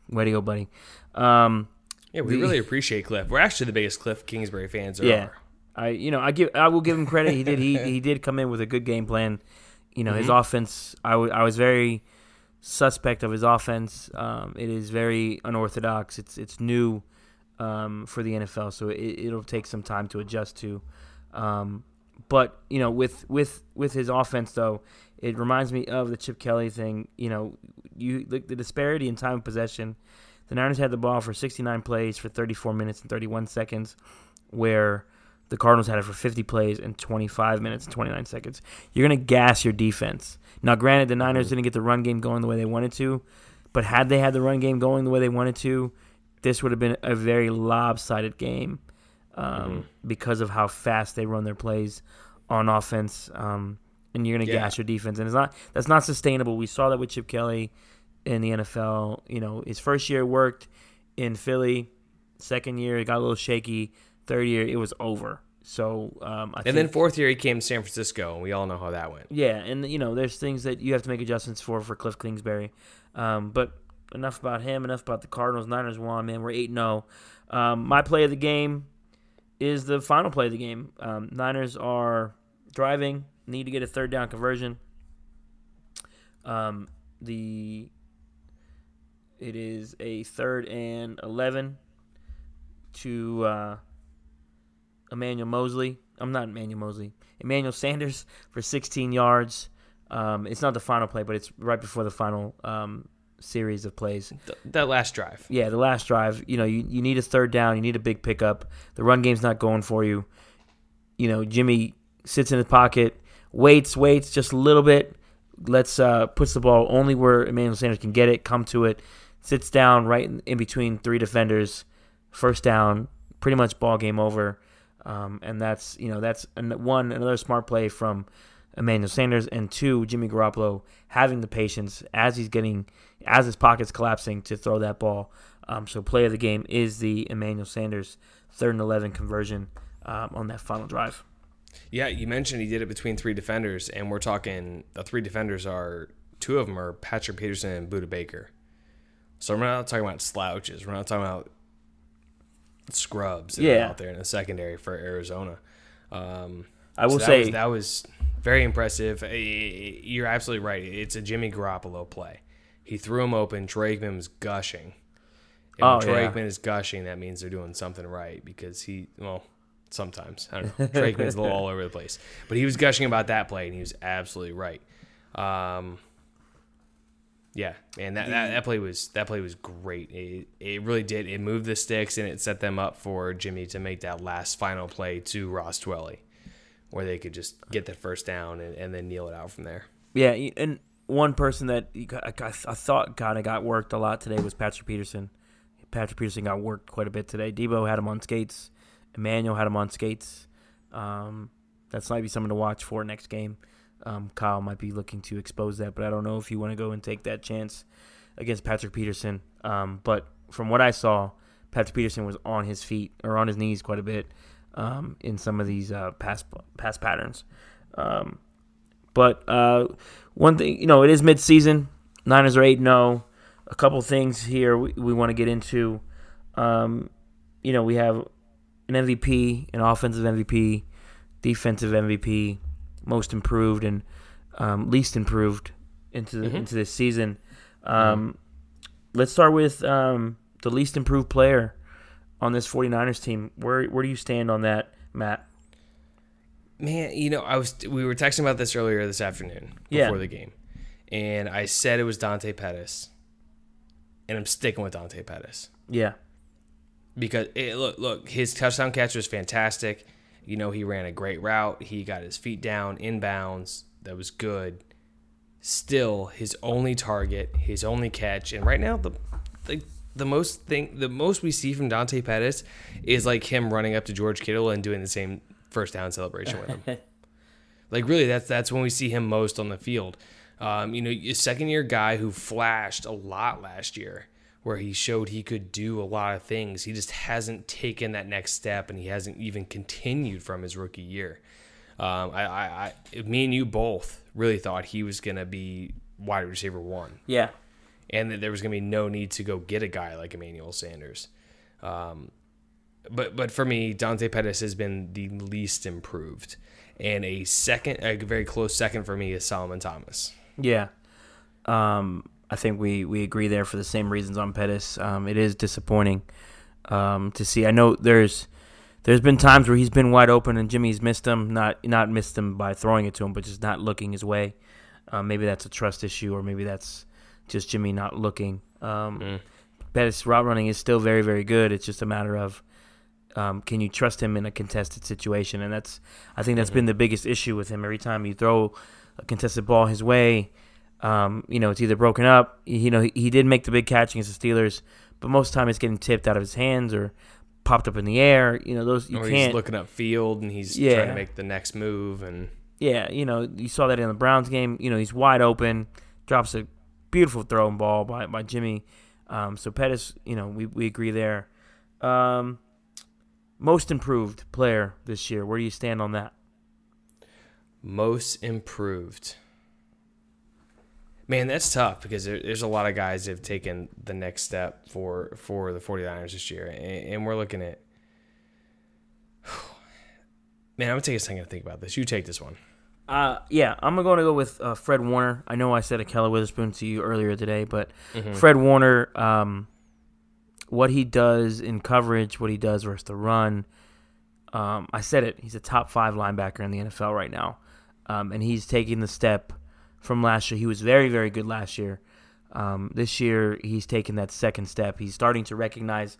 Way to go, buddy. Um, Yeah, we The- really appreciate Cliff. We're actually the biggest Cliff Kingsbury fans yeah, are. I you know I give I will give him credit. He did he <laughs> he did come in with a good game plan. You know his offense. I I was very suspect of his offense. Um, it is very unorthodox. It's it's new um, for the NFL, so it, it'll take some time to adjust to. Um, but you know, with with with his offense though, it reminds me of the Chip Kelly thing. You know, you the, the disparity in time of possession. The Niners had the ball for 69 plays for 34 minutes and 31 seconds, where the Cardinals had it for 50 plays and 25 minutes and 29 seconds. You're going to gas your defense. Now, granted, the Niners mm-hmm. didn't get the run game going the way they wanted to, but had they had the run game going the way they wanted to, this would have been a very lopsided game um, because of how fast they run their plays on offense. Um, and you're going to Yeah. gas your defense, and it's not that's not sustainable. We saw that with Chip Kelly in the NFL. You know, his first year worked in Philly. Second year, it got a little shaky. Third year, it was over. So, um, I And then fourth year he came to San Francisco, and we all know how that went. yeah, and you know, there's things that you have to make adjustments for for Cliff Kingsbury. Um, but enough about him. Enough about the Cardinals. Niners won, man. We're eight zero. Um, my play of the game is the final play of the game. Um, Niners are driving, need to get a third down conversion. Um, the it is a third and eleven to uh, Emmanuel Moseley. I'm not Emmanuel Moseley. Emmanuel Sanders for 16 yards. Um, it's not the final play, but it's right before the final um, series of plays. Th- that last drive. Yeah, the last drive. You know, you, you need a third down. You need a big pickup. The run game's not going for you. You know, Jimmy sits in his pocket, waits, waits just a little bit. Let's uh, puts the ball only where Emmanuel Sanders can get it, come to it, sits down right in, in between three defenders, first down, pretty much ball game over. Um, and that's you know that's an, one another smart play from Emmanuel Sanders, and two Jimmy Garoppolo having the patience as he's getting as his pockets collapsing to throw that ball. Um, so play of the game is the Emmanuel Sanders third and eleven conversion um, on that final drive. Yeah, you mentioned he did it between three defenders, and we're talking the three defenders are two of them are Patrick Peterson and Budda Baker. So we're not talking about slouches. We're not talking about scrubs Yeah. out there in the secondary for Arizona. Um, I will so that say was, that was very impressive. You're absolutely right. It's a Jimmy Garoppolo play. He threw him open. Troy Aikman was gushing. And when Oh, Troy yeah. Aikman is gushing, that means they're doing something right because he, well, sometimes. I don't know. Troy Aikman's a little all over the place. But he was gushing about that play, and he was absolutely right. Um, yeah, man, that, that, that play was that play was great. It, it really did. It moved the sticks and it set them up for Jimmy to make that last final play to Ross Dwelley, where they could just get the first down and, and then kneel it out from there. Yeah, and one person that I thought kind of got worked a lot today was Patrick Peterson. Patrick Peterson got worked quite a bit today. Deebo had him on skates. Emmanuel had him on skates. Um, that's might be something to watch for next game. Um, Kyle might be looking to expose that, but I don't know if you want to go and take that chance against Patrick Peterson. Um, but from what I saw, Patrick Peterson was on his feet or on his knees quite a bit um, in some of these uh, pass pass patterns. Um, but uh, one thing, you know, it is midseason. Niners are 8 0. A couple things here we, we want to get into. Um, you know, we have an MVP, an offensive MVP, defensive MVP, most improved, and um, least improved into the, into this season. Um, Let's start with um, the least improved player on this 49ers team. Where where do you stand on that, Matt? Man, you know, I was we were texting about this earlier this afternoon Yeah. before the game, and I said it was Dante Pettis, and I'm sticking with Dante Pettis. Yeah. because it, look, look, his touchdown catch was fantastic. You know, he ran a great route. He got his feet down inbounds. That was good. Still, his only target, his only catch, and right now the the, the most thing, the most we see from Dante Pettis is like him running up to George Kittle and doing the same first down celebration with him. <laughs> Like really, that's that's when we see him most on the field. Um, you know, a second year guy who flashed a lot last year, where he showed he could do a lot of things. He just hasn't taken that next step, and he hasn't even continued from his rookie year. Um, I, I, I, me and you both really thought he was gonna be wide receiver one Yeah. And that there was going to be no need to go get a guy like Emmanuel Sanders. Um, but but for me, Dante Pettis has been the least improved, and a second, a very close second for me is Solomon Thomas. Yeah. Um, I think we, we agree there for the same reasons on Pettis. Um, it is disappointing um, to see. I know there's there's been times where he's been wide open and Jimmy's missed him. Not not missed him by throwing it to him, but just not looking his way. Um, maybe that's a trust issue, or maybe that's just Jimmy not looking. Um, Pettis route running is still very very good. It's just a matter of um, can you trust him in a contested situation, and that's I think that's been the biggest issue with him. Every time you throw a contested ball his way, um, you know it's either broken up. You know he, he did make the big catch against the Steelers, but most of the time it's getting tipped out of his hands or popped up in the air. You know those you or can't. he's looking up field and he's Yeah. trying to make the next move, and Yeah, you know, you saw that in the Browns game. You know, he's wide open, drops a beautiful throwing ball by, by Jimmy. Um, so Pettis, you know, we, we agree there. Um, most improved player this year. Where do you stand on that? most improved. Man, that's tough because there, there's a lot of guys that have taken the next step for for the 49ers this year, and, and we're looking at. <sighs> Man, I'm gonna take a second to think about this. You take this one. Uh, yeah, I'm going to go with uh, Fred Warner. I know I said Ahkello Witherspoon to you earlier today, but Fred Warner, um, what he does in coverage, what he does versus the run, um, I said it. He's a top five linebacker in the NFL right now, um, and he's taking the step from last year. He was very, very good last year. Um, this year, he's taken that second step. He's starting to recognize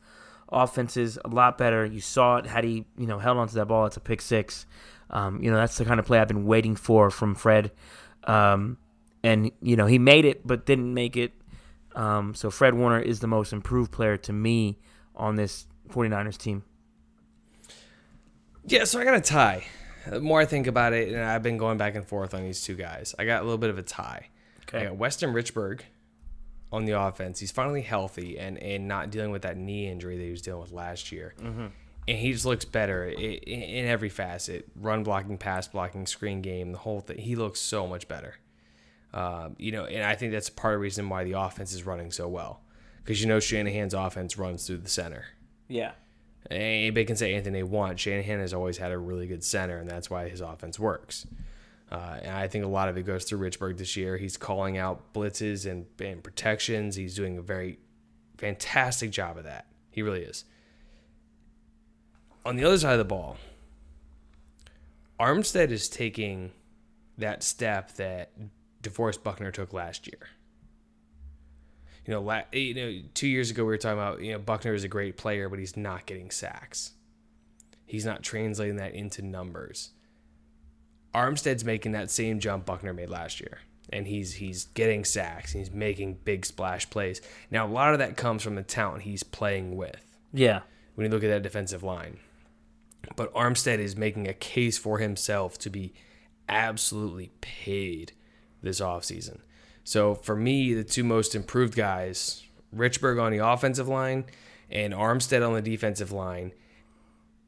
offenses a lot better. You saw it had he, you know, held onto that ball. It's a pick six. Um, you know, that's the kind of play I've been waiting for from Fred. Um, and you know, he made it, but didn't make it. Um, so Fred Warner is the most improved player to me on this 49ers team. Yeah, so I got a tie. The more I think about it, and I've been going back and forth on these two guys, I got a little bit of a tie. I got Weston Richburg on the offense. He's finally healthy and, and not dealing with that knee injury that he was dealing with last year. And he just looks better in every facet run blocking, pass blocking, screen game, the whole thing. He looks so much better. Um, you know, and I think that's part of the reason why the offense is running so well. Because you know Shanahan's offense runs through the center. Yeah. Anybody can say anything they want. Shanahan has always had a really good center, and that's why his offense works. Uh, and I think a lot of it goes through Richburg this year. He's calling out blitzes and, and protections. He's doing a very fantastic job of that. He really is. On the other side of the ball, Armstead is taking that step that DeForest Buckner took last year. You know, la- you know, two years ago we were talking about you know Buckner is a great player, but he's not getting sacks. He's not translating that into numbers. Armstead's making that same jump Buckner made last year, and he's he's getting sacks. He's making big splash plays. Now a lot of that comes from the talent he's playing with Yeah. when you look at that defensive line. But Armstead is making a case for himself to be absolutely paid this offseason. So for me, the two most improved guys, Richburg on the offensive line and Armstead on the defensive line.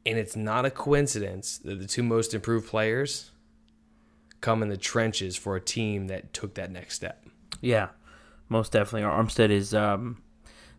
And it's not a coincidence that the two most improved players come in the trenches for a team that took that next step. Yeah, most definitely. Armstead is um,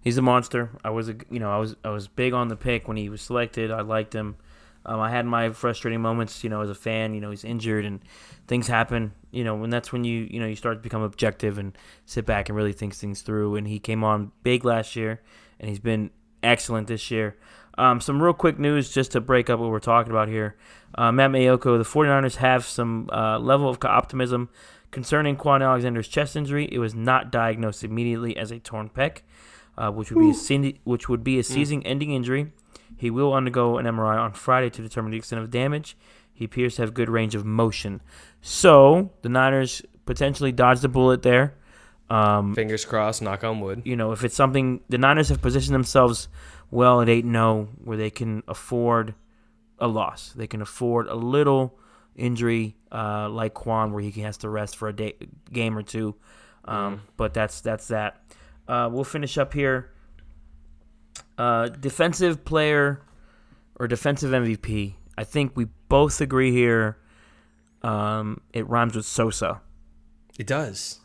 he's a monster. I was a you know I was I was big on the pick when he was selected. I liked him. Um, I had my frustrating moments, you know, as a fan. You know, he's injured and things happen. You know, when that's when you you know you start to become objective and sit back and really think things through. And he came on big last year, and he's been excellent this year. Um, some real quick news just to break up what we're talking about here. Uh, Matt Maiocco, the 49ers have some uh, level of optimism concerning Kwon Alexander's chest injury. It was not diagnosed immediately as a torn pec, uh, which would be a which would be a season-ending injury. He will undergo an MRI on Friday to determine the extent of damage. He appears to have good range of motion. So the Niners potentially dodged a bullet there. Um, Fingers crossed, knock on wood. you know, if it's something the Niners have positioned themselves well at eight 0 where they can afford a loss, they can afford a little injury uh, like Kwon, where he has to rest for a day, game or two. Um, But that's that's that. Uh, we'll finish up here. Uh, defensive player or defensive MVP. I think we both agree here. Um, it rhymes with Sosa. It does.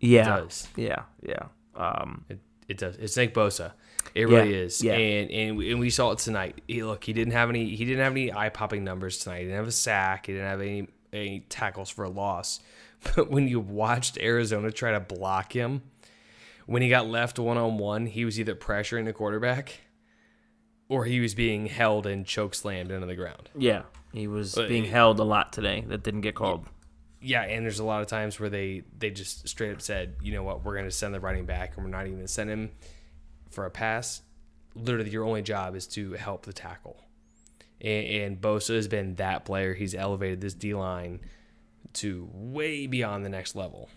Yeah, It does. yeah, yeah. Um, It, it does. It's Nick Bosa. It Yeah, really is. yeah. And and we, and we saw it tonight. He, look, he didn't have any. He didn't have any eye popping numbers tonight. He didn't have a sack. He didn't have any any tackles for a loss. <laughs> But when you watched Arizona try to block him, when he got left one on one, he was either pressuring the quarterback, or he was being held and choke slammed into the ground. yeah, he was But being held a lot today. That didn't get called. Yeah, and there's a lot of times where they they just straight up said, you know what, we're going to send the running back, and we're not even going to send him for a pass. Literally, your only job is to help the tackle. And, and Bosa has been that player. He's elevated this D line to way beyond the next level.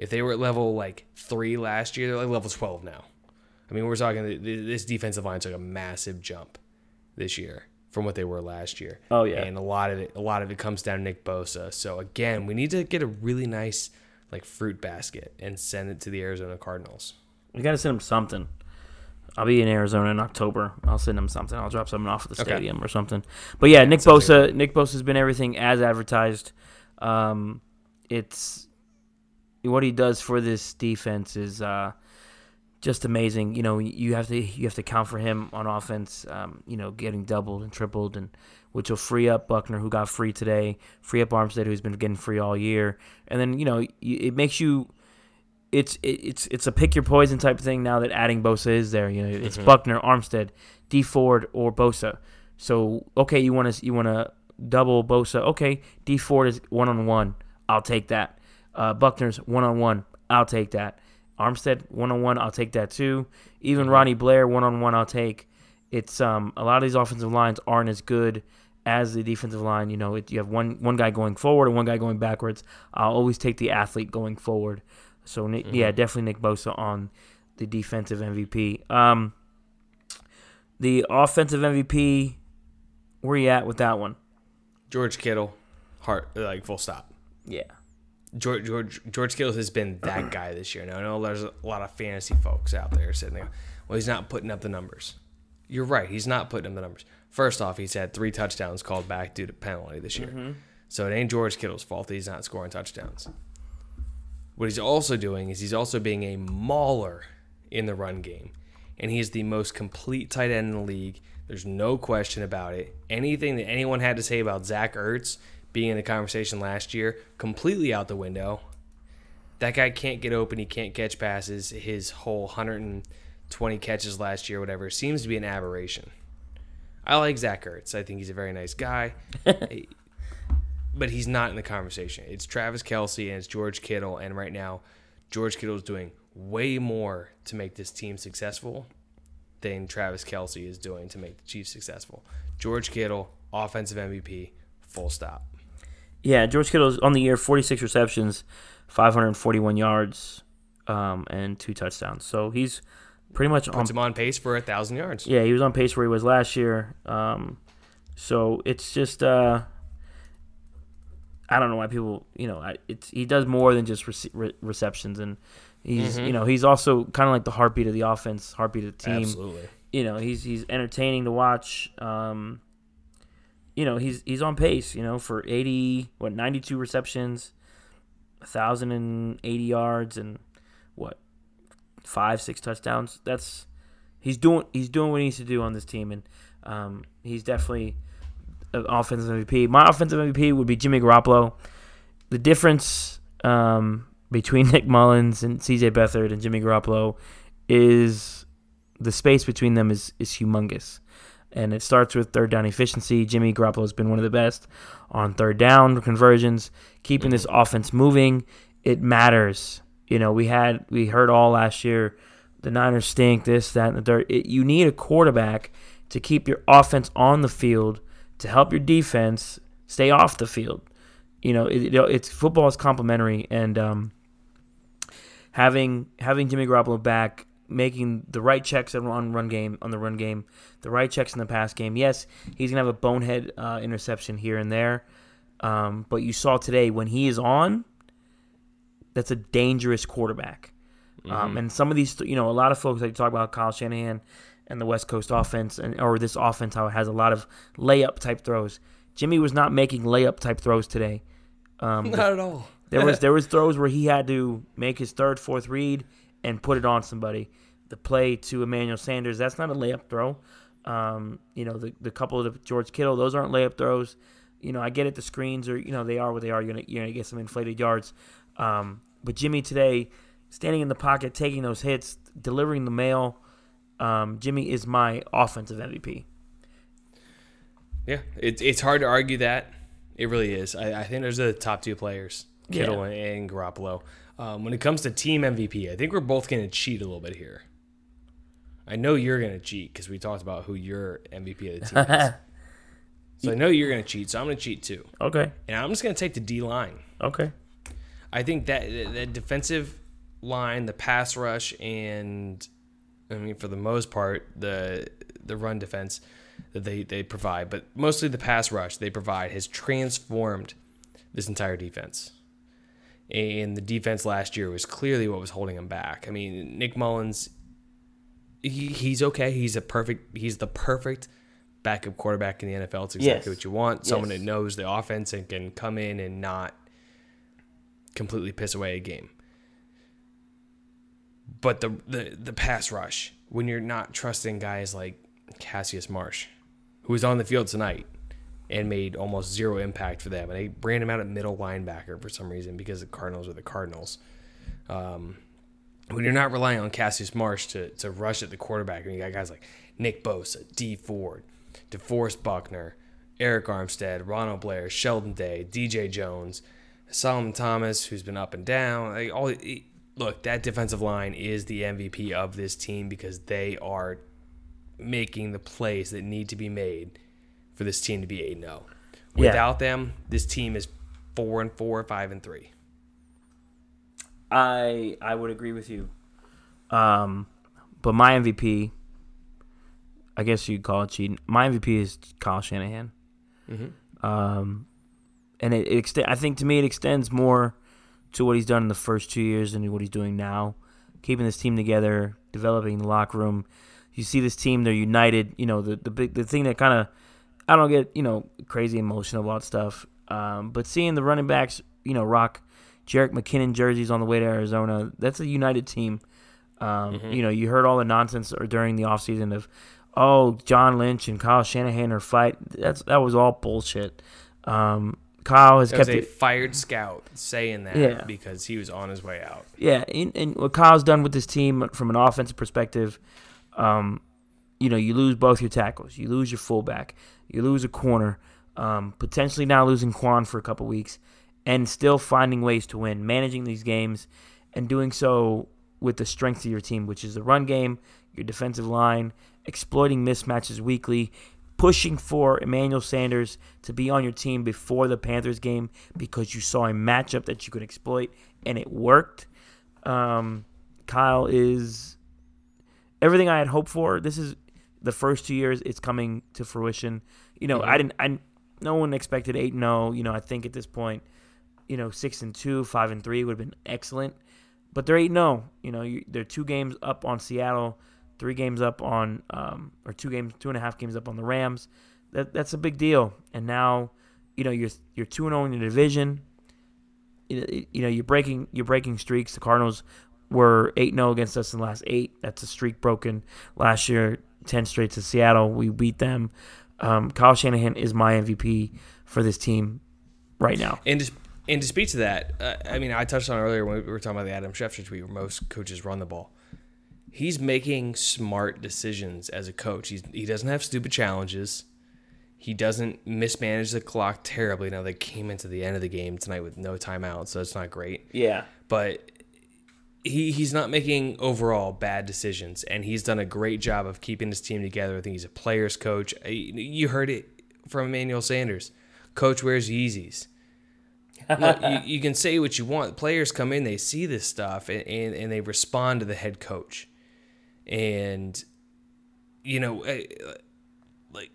If they were at level like three last year, they're like level twelve now. I mean, we're talking th- th- this defensive line took a massive jump this year from what they were last year. Oh, yeah. and a lot of it, a lot of it comes down to Nick Bosa. So again, we need to get a really nice like fruit basket and send it to the Arizona Cardinals. We got to send them something. I'll be in Arizona in October. I'll send them something. I'll drop something off at the Okay. stadium or something. But yeah, Nick sounds Bosa. Nick Bosa's been everything as advertised. Um, it's what he does for this defense is uh, just amazing. You know, you have to you have to count for him on offense. Um, you know, getting doubled and tripled, and which will free up Buckner, who got free today, free up Armstead, who's been getting free all year, and then you know it makes you it's it, it's it's a pick your poison type of thing now that adding Bosa is there. You know, it's Buckner, Armstead, Dee Ford, or Bosa. So okay, you want to you want to double Bosa. Okay, Dee Ford is one on one. I'll take that. Uh, Buckner's one on one. I'll take that. Armstead one on one. I'll take that too. Even Ronnie Blair one on one. I'll take. It's um a lot of these offensive lines aren't as good as the defensive line. You know, it, you have one one guy going forward and one guy going backwards. I'll always take the athlete going forward. So Nick, yeah, definitely Nick Bosa on the defensive MVP. Um, the offensive MVP, where you at with that one? George Kittle, heart like full stop. Yeah, George George George Kittle has been that guy this year. Now I know there's a lot of fantasy folks out there sitting there. Well, he's not putting up the numbers. You're right. He's not putting up the numbers. First off, he's had three touchdowns called back due to penalty this year. Mm-hmm. So it ain't George Kittle's fault that he's not scoring touchdowns. What he's also doing is he's also being a mauler in the run game. And he is the most complete tight end in the league. There's no question about it. Anything that anyone had to say about Zach Ertz being in the conversation last year, completely out the window. That guy can't get open. He can't catch passes. His whole 120 catches last year, whatever, seems to be an aberration. I like Zach Ertz. I think he's a very nice guy. <laughs> but he's not in the conversation. It's Travis Kelce and it's George Kittle. And right now, George Kittle is doing way more to make this team successful than Travis Kelce is doing to make the Chiefs successful. George Kittle, offensive MVP, full stop. Yeah. George Kittle's on the year, forty six receptions, five hundred forty one yards, um, and two touchdowns. So he's pretty much on Puts him on pace for a thousand yards. Yeah, he was on pace where he was last year. Um, so it's just uh, I don't know why people, you know, I, it's he does more than just rece- re- receptions, and he's you know he's also kind of like the heartbeat of the offense, heartbeat of the team. Absolutely. You know, he's he's entertaining to watch. Um, you know, he's he's on pace. You know, for eighty what ninety two receptions, thousand and eighty yards, and what five six touchdowns. That's he's doing he's doing what he needs to do on this team, and um, he's definitely an offensive MVP. My offensive MVP would be Jimmy Garoppolo. The difference um, between <laughs> Nick Mullens and C.J. Beathard and Jimmy Garoppolo is the space between them is is humongous. And it starts with third down efficiency. Jimmy Garoppolo has been one of the best on third down conversions, keeping this offense moving. It matters. You know, we had we heard all last year the Niners stink, this, that, and the third. It, you need a quarterback to keep your offense on the field to help your defense stay off the field. You know, it, it, it's football is complementary, and um, having having Jimmy Garoppolo back making the right checks on run game on the run game, the right checks in the pass game. Yes, he's gonna have a bonehead uh, interception here and there, um, but you saw today when he is on, that's a dangerous quarterback. Um, and some of these, you know, a lot of folks like to talk about Kyle Shanahan and the West Coast offense, and or this offense how it has a lot of layup type throws. Jimmy was not making layup type throws today. Um, <laughs> Not at all. there was <laughs> there was throws where he had to make his third, fourth read and put it on somebody. The play to Emmanuel Sanders, that's not a layup throw. Um, you know, the the couple of the George Kittle, those aren't layup throws. You know, I get it. The screens are, you know, they are what they are. You're gonna you're gonna get some inflated yards. Um, but Jimmy today, standing in the pocket, taking those hits, delivering the mail. Um, Jimmy is my offensive MVP. Yeah, it's it's hard to argue that. It really is. I, I think those are the top two players, Kittle Yeah. and, and Garoppolo. Um, when it comes to team MVP, I think we're both going to cheat a little bit here. I know you're going to cheat because we talked about who your MVP of the team is. <laughs> so I know you're going to cheat, so I'm going to cheat too. Okay. And I'm just going to take the D line. Okay. I think that that defensive line, the pass rush, and I mean for the most part the the run defense that they they provide, but mostly the pass rush they provide has transformed this entire defense. And the defense last year was clearly what was holding him back. I mean, Nick Mullens, he, he's okay. He's a perfect. He's the perfect backup quarterback in the NFL. It's exactly Yes. what you want. Someone Yes. that knows the offense and can come in and not completely piss away a game. But the the the pass rush when you're not trusting guys like Cassius Marsh, who was on the field tonight and made almost zero impact for them, and they ran him out at middle linebacker for some reason because the Cardinals are the Cardinals. Um, when you're not relying on Cassius Marsh to, to rush at the quarterback, and you got guys like Nick Bosa, Dee Ford, DeForest Buckner, Arik Armstead, Ronald Blair, Sheldon Day, DJ Jones, Solomon Thomas, who's been up and down. Like all, look, that defensive line is the MVP of this team because they are making the plays that need to be made for this team to be 8 0. Yeah. Without them, this team is 4 and 4, 5 and 3. I I would agree with you. Um, but my MVP, I guess you'd call it cheating. My MVP is Kyle Shanahan. Um, and it, it extend, I think to me it extends more to what he's done in the first two years than what he's doing now, keeping this team together, developing the locker room. You see this team; they're united. You know the the big the thing that kind of I don't get you know crazy emotional about stuff, um, but seeing the running backs, you know, rock Jerick McKinnon jerseys on the way to Arizona, that's a united team. Um, You know, you heard all the nonsense or during the offseason of, oh, John Lynch and Kyle Shanahan are fight. That's that was all bullshit. Um, Kyle has That kept a it. fired scout saying that Yeah. because he was on his way out. Yeah, and, and what Kyle's done with this team from an offensive perspective, um, you know, you lose both your tackles, you lose your fullback, you lose a corner, um, potentially now losing Kwon for a couple weeks, and still finding ways to win, managing these games, and doing so with the strength of your team, which is the run game, your defensive line, exploiting mismatches weekly, pushing for Emmanuel Sanders to be on your team before the Panthers game because you saw a matchup that you could exploit and it worked. Um, Kyle is everything I had hoped for. This is the first two years it's coming to fruition. You know, I didn't. I no one expected 8 0. you know, I think at this point, you know, six and two, five and three would have been excellent. But they're eight. No, you know, you, they're two games up on Seattle, three games up on, um, or two games, two and a half games up on the Rams. That that's a big deal. And now, you know, you're you're two and zero in the division. You you know, you're breaking you're breaking streaks. The Cardinals were eight 0 against us in the last eight. That's a streak broken last year. Ten straight to Seattle. We beat them. Um, Kyle Shanahan is my MVP for this team right now. And to, and to speak to that, uh, I mean, I touched on earlier when we were talking about the Adam Schefter tweet where most coaches run the ball. He's making smart decisions as a coach. He's, he doesn't have stupid challenges. He doesn't mismanage the clock terribly. Now they came into the end of the game tonight with no timeout, so it's not great. Yeah. But he he's not making overall bad decisions, and he's done a great job of keeping his team together. I think he's a players coach. You heard it from Emmanuel Sanders. Coach wears Yeezys. Look, <laughs> you, you can say what you want. Players come in, they see this stuff, and, and, and they respond to the head coach. and you know, like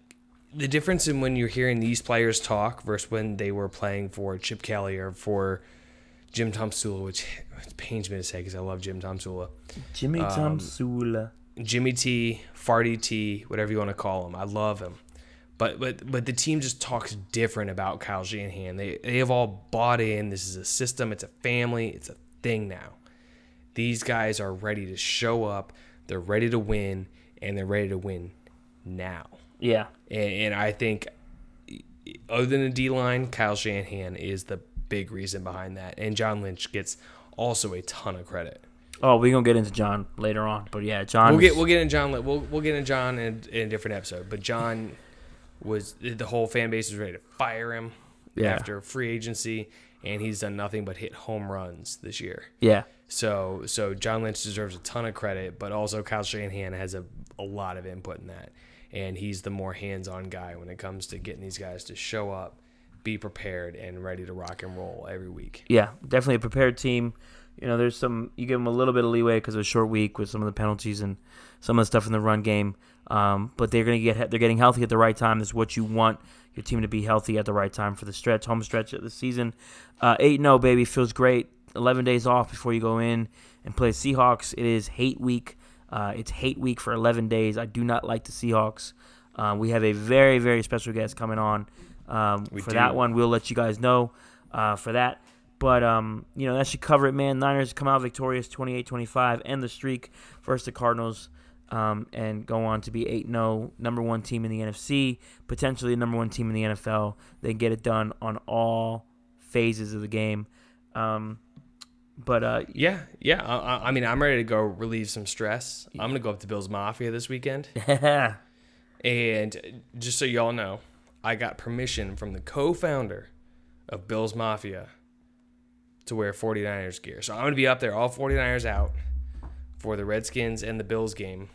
the difference in when you're hearing these players talk versus when they were playing for Chip Kelly or for Jim Tomsula, which it pains me to say because I love Jim Tomsula. Jimmy Um, Tomsula. Jimmy T, Farty T, whatever you want to call him. I love him. But but but the team just talks different about Kyle Shanahan. They they have all bought in. This is a system. It's a family. It's a thing now. These guys are ready to show up. They're ready to win, and they're ready to win now. Yeah. And, and I think, other than the D line, Kyle Shanahan is the big reason behind that. And John Lynch gets also a ton of credit. Oh, we're gonna get into John later on, but yeah, John. We'll get we'll get in John. We'll we'll get in John in, in a different episode. But John was the whole fan base was ready to fire him Yeah. after free agency, and he's done nothing but hit home runs this year. yeah, So so John Lynch deserves a ton of credit, but also Kyle Shanahan has a, a lot of input in that. And he's the more hands on guy when it comes to getting these guys to show up, be prepared, and ready to rock and roll every week. yeah, definitely a prepared team. You know, there's some you give them a little bit of leeway because of a short week with some of the penalties and some of the stuff in the run game. Um, but they're gonna get they're getting healthy at the right time. That's what you want your team to be healthy at the right time for the stretch, home stretch of the season. Uh, Eight zero, baby, feels great. Eleven days off before you go in and play Seahawks. It is hate week. Uh, it's hate week for 11 days. I do not like the Seahawks. Uh, we have a very, very special guest coming on. Um, for do. that one, we'll let you guys know uh, for that. But, um, you know, that should cover it, man. Niners come out victorious 28 25, end the streak versus the Cardinals, um, and go on to be 8 0, number one team in the NFC, potentially the number one team in the NFL. They get it done on all phases of the game. Um, but, uh, Yeah, yeah. I, I- I mean, I'm ready to go relieve some stress. I'm gonna go up to Bills Mafia this weekend, yeah. <laughs> and just so y'all know, I got permission from the co-founder of Bills Mafia to wear 49ers gear. So I'm gonna be up there, all 49ers out for the Redskins and the Bills game,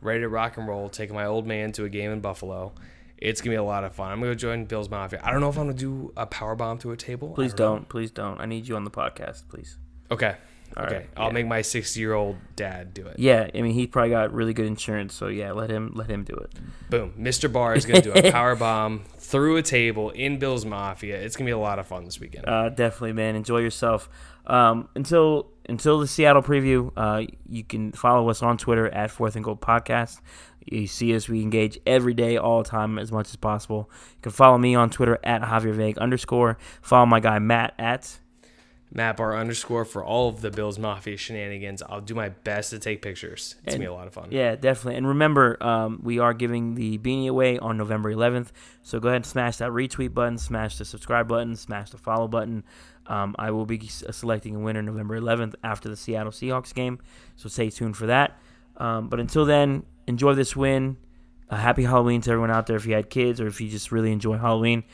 ready to rock and roll. Taking my old man to a game in Buffalo. It's gonna be a lot of fun. I'm gonna join Bills Mafia. I don't know if I'm gonna do a power bomb to a table. Please don't don't. Please don't. I need you on the podcast, please. Okay. All okay. right, I'll yeah. make my 60 year old dad do it. Yeah, I mean he probably got really good insurance, so yeah, let him let him do it. Boom. Mr. Barr is going to do a <laughs> power bomb through a table in Bills Mafia. It's going to be a lot of fun this weekend. Uh, definitely, man. Enjoy yourself. Um, until until the Seattle preview, uh, you can follow us on Twitter at Fourth and Goal Podcast. You see us, we engage every day, all the time, as much as possible. You can follow me on Twitter at Javier Vague underscore. Follow my guy Matt at Matt Barr underscore for all of the Bills Mafia shenanigans. I'll do my best to take pictures. It's going to be a lot of fun. Yeah, definitely. And remember, um, we are giving the beanie away on November 11th. So go ahead and smash that retweet button, smash the subscribe button, smash the follow button. Um, I will be selecting a winner November 11th after the Seattle Seahawks game. So stay tuned for that. Um, but until then, enjoy this win. A happy Halloween to everyone out there if you had kids or if you just really enjoy Halloween.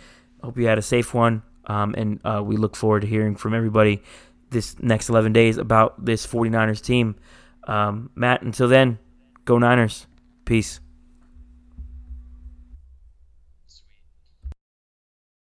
Hope you had a safe one. Um, and uh, we look forward to hearing from everybody this next 11 days about this 49ers team. Um, Matt, until then, go Niners. Peace.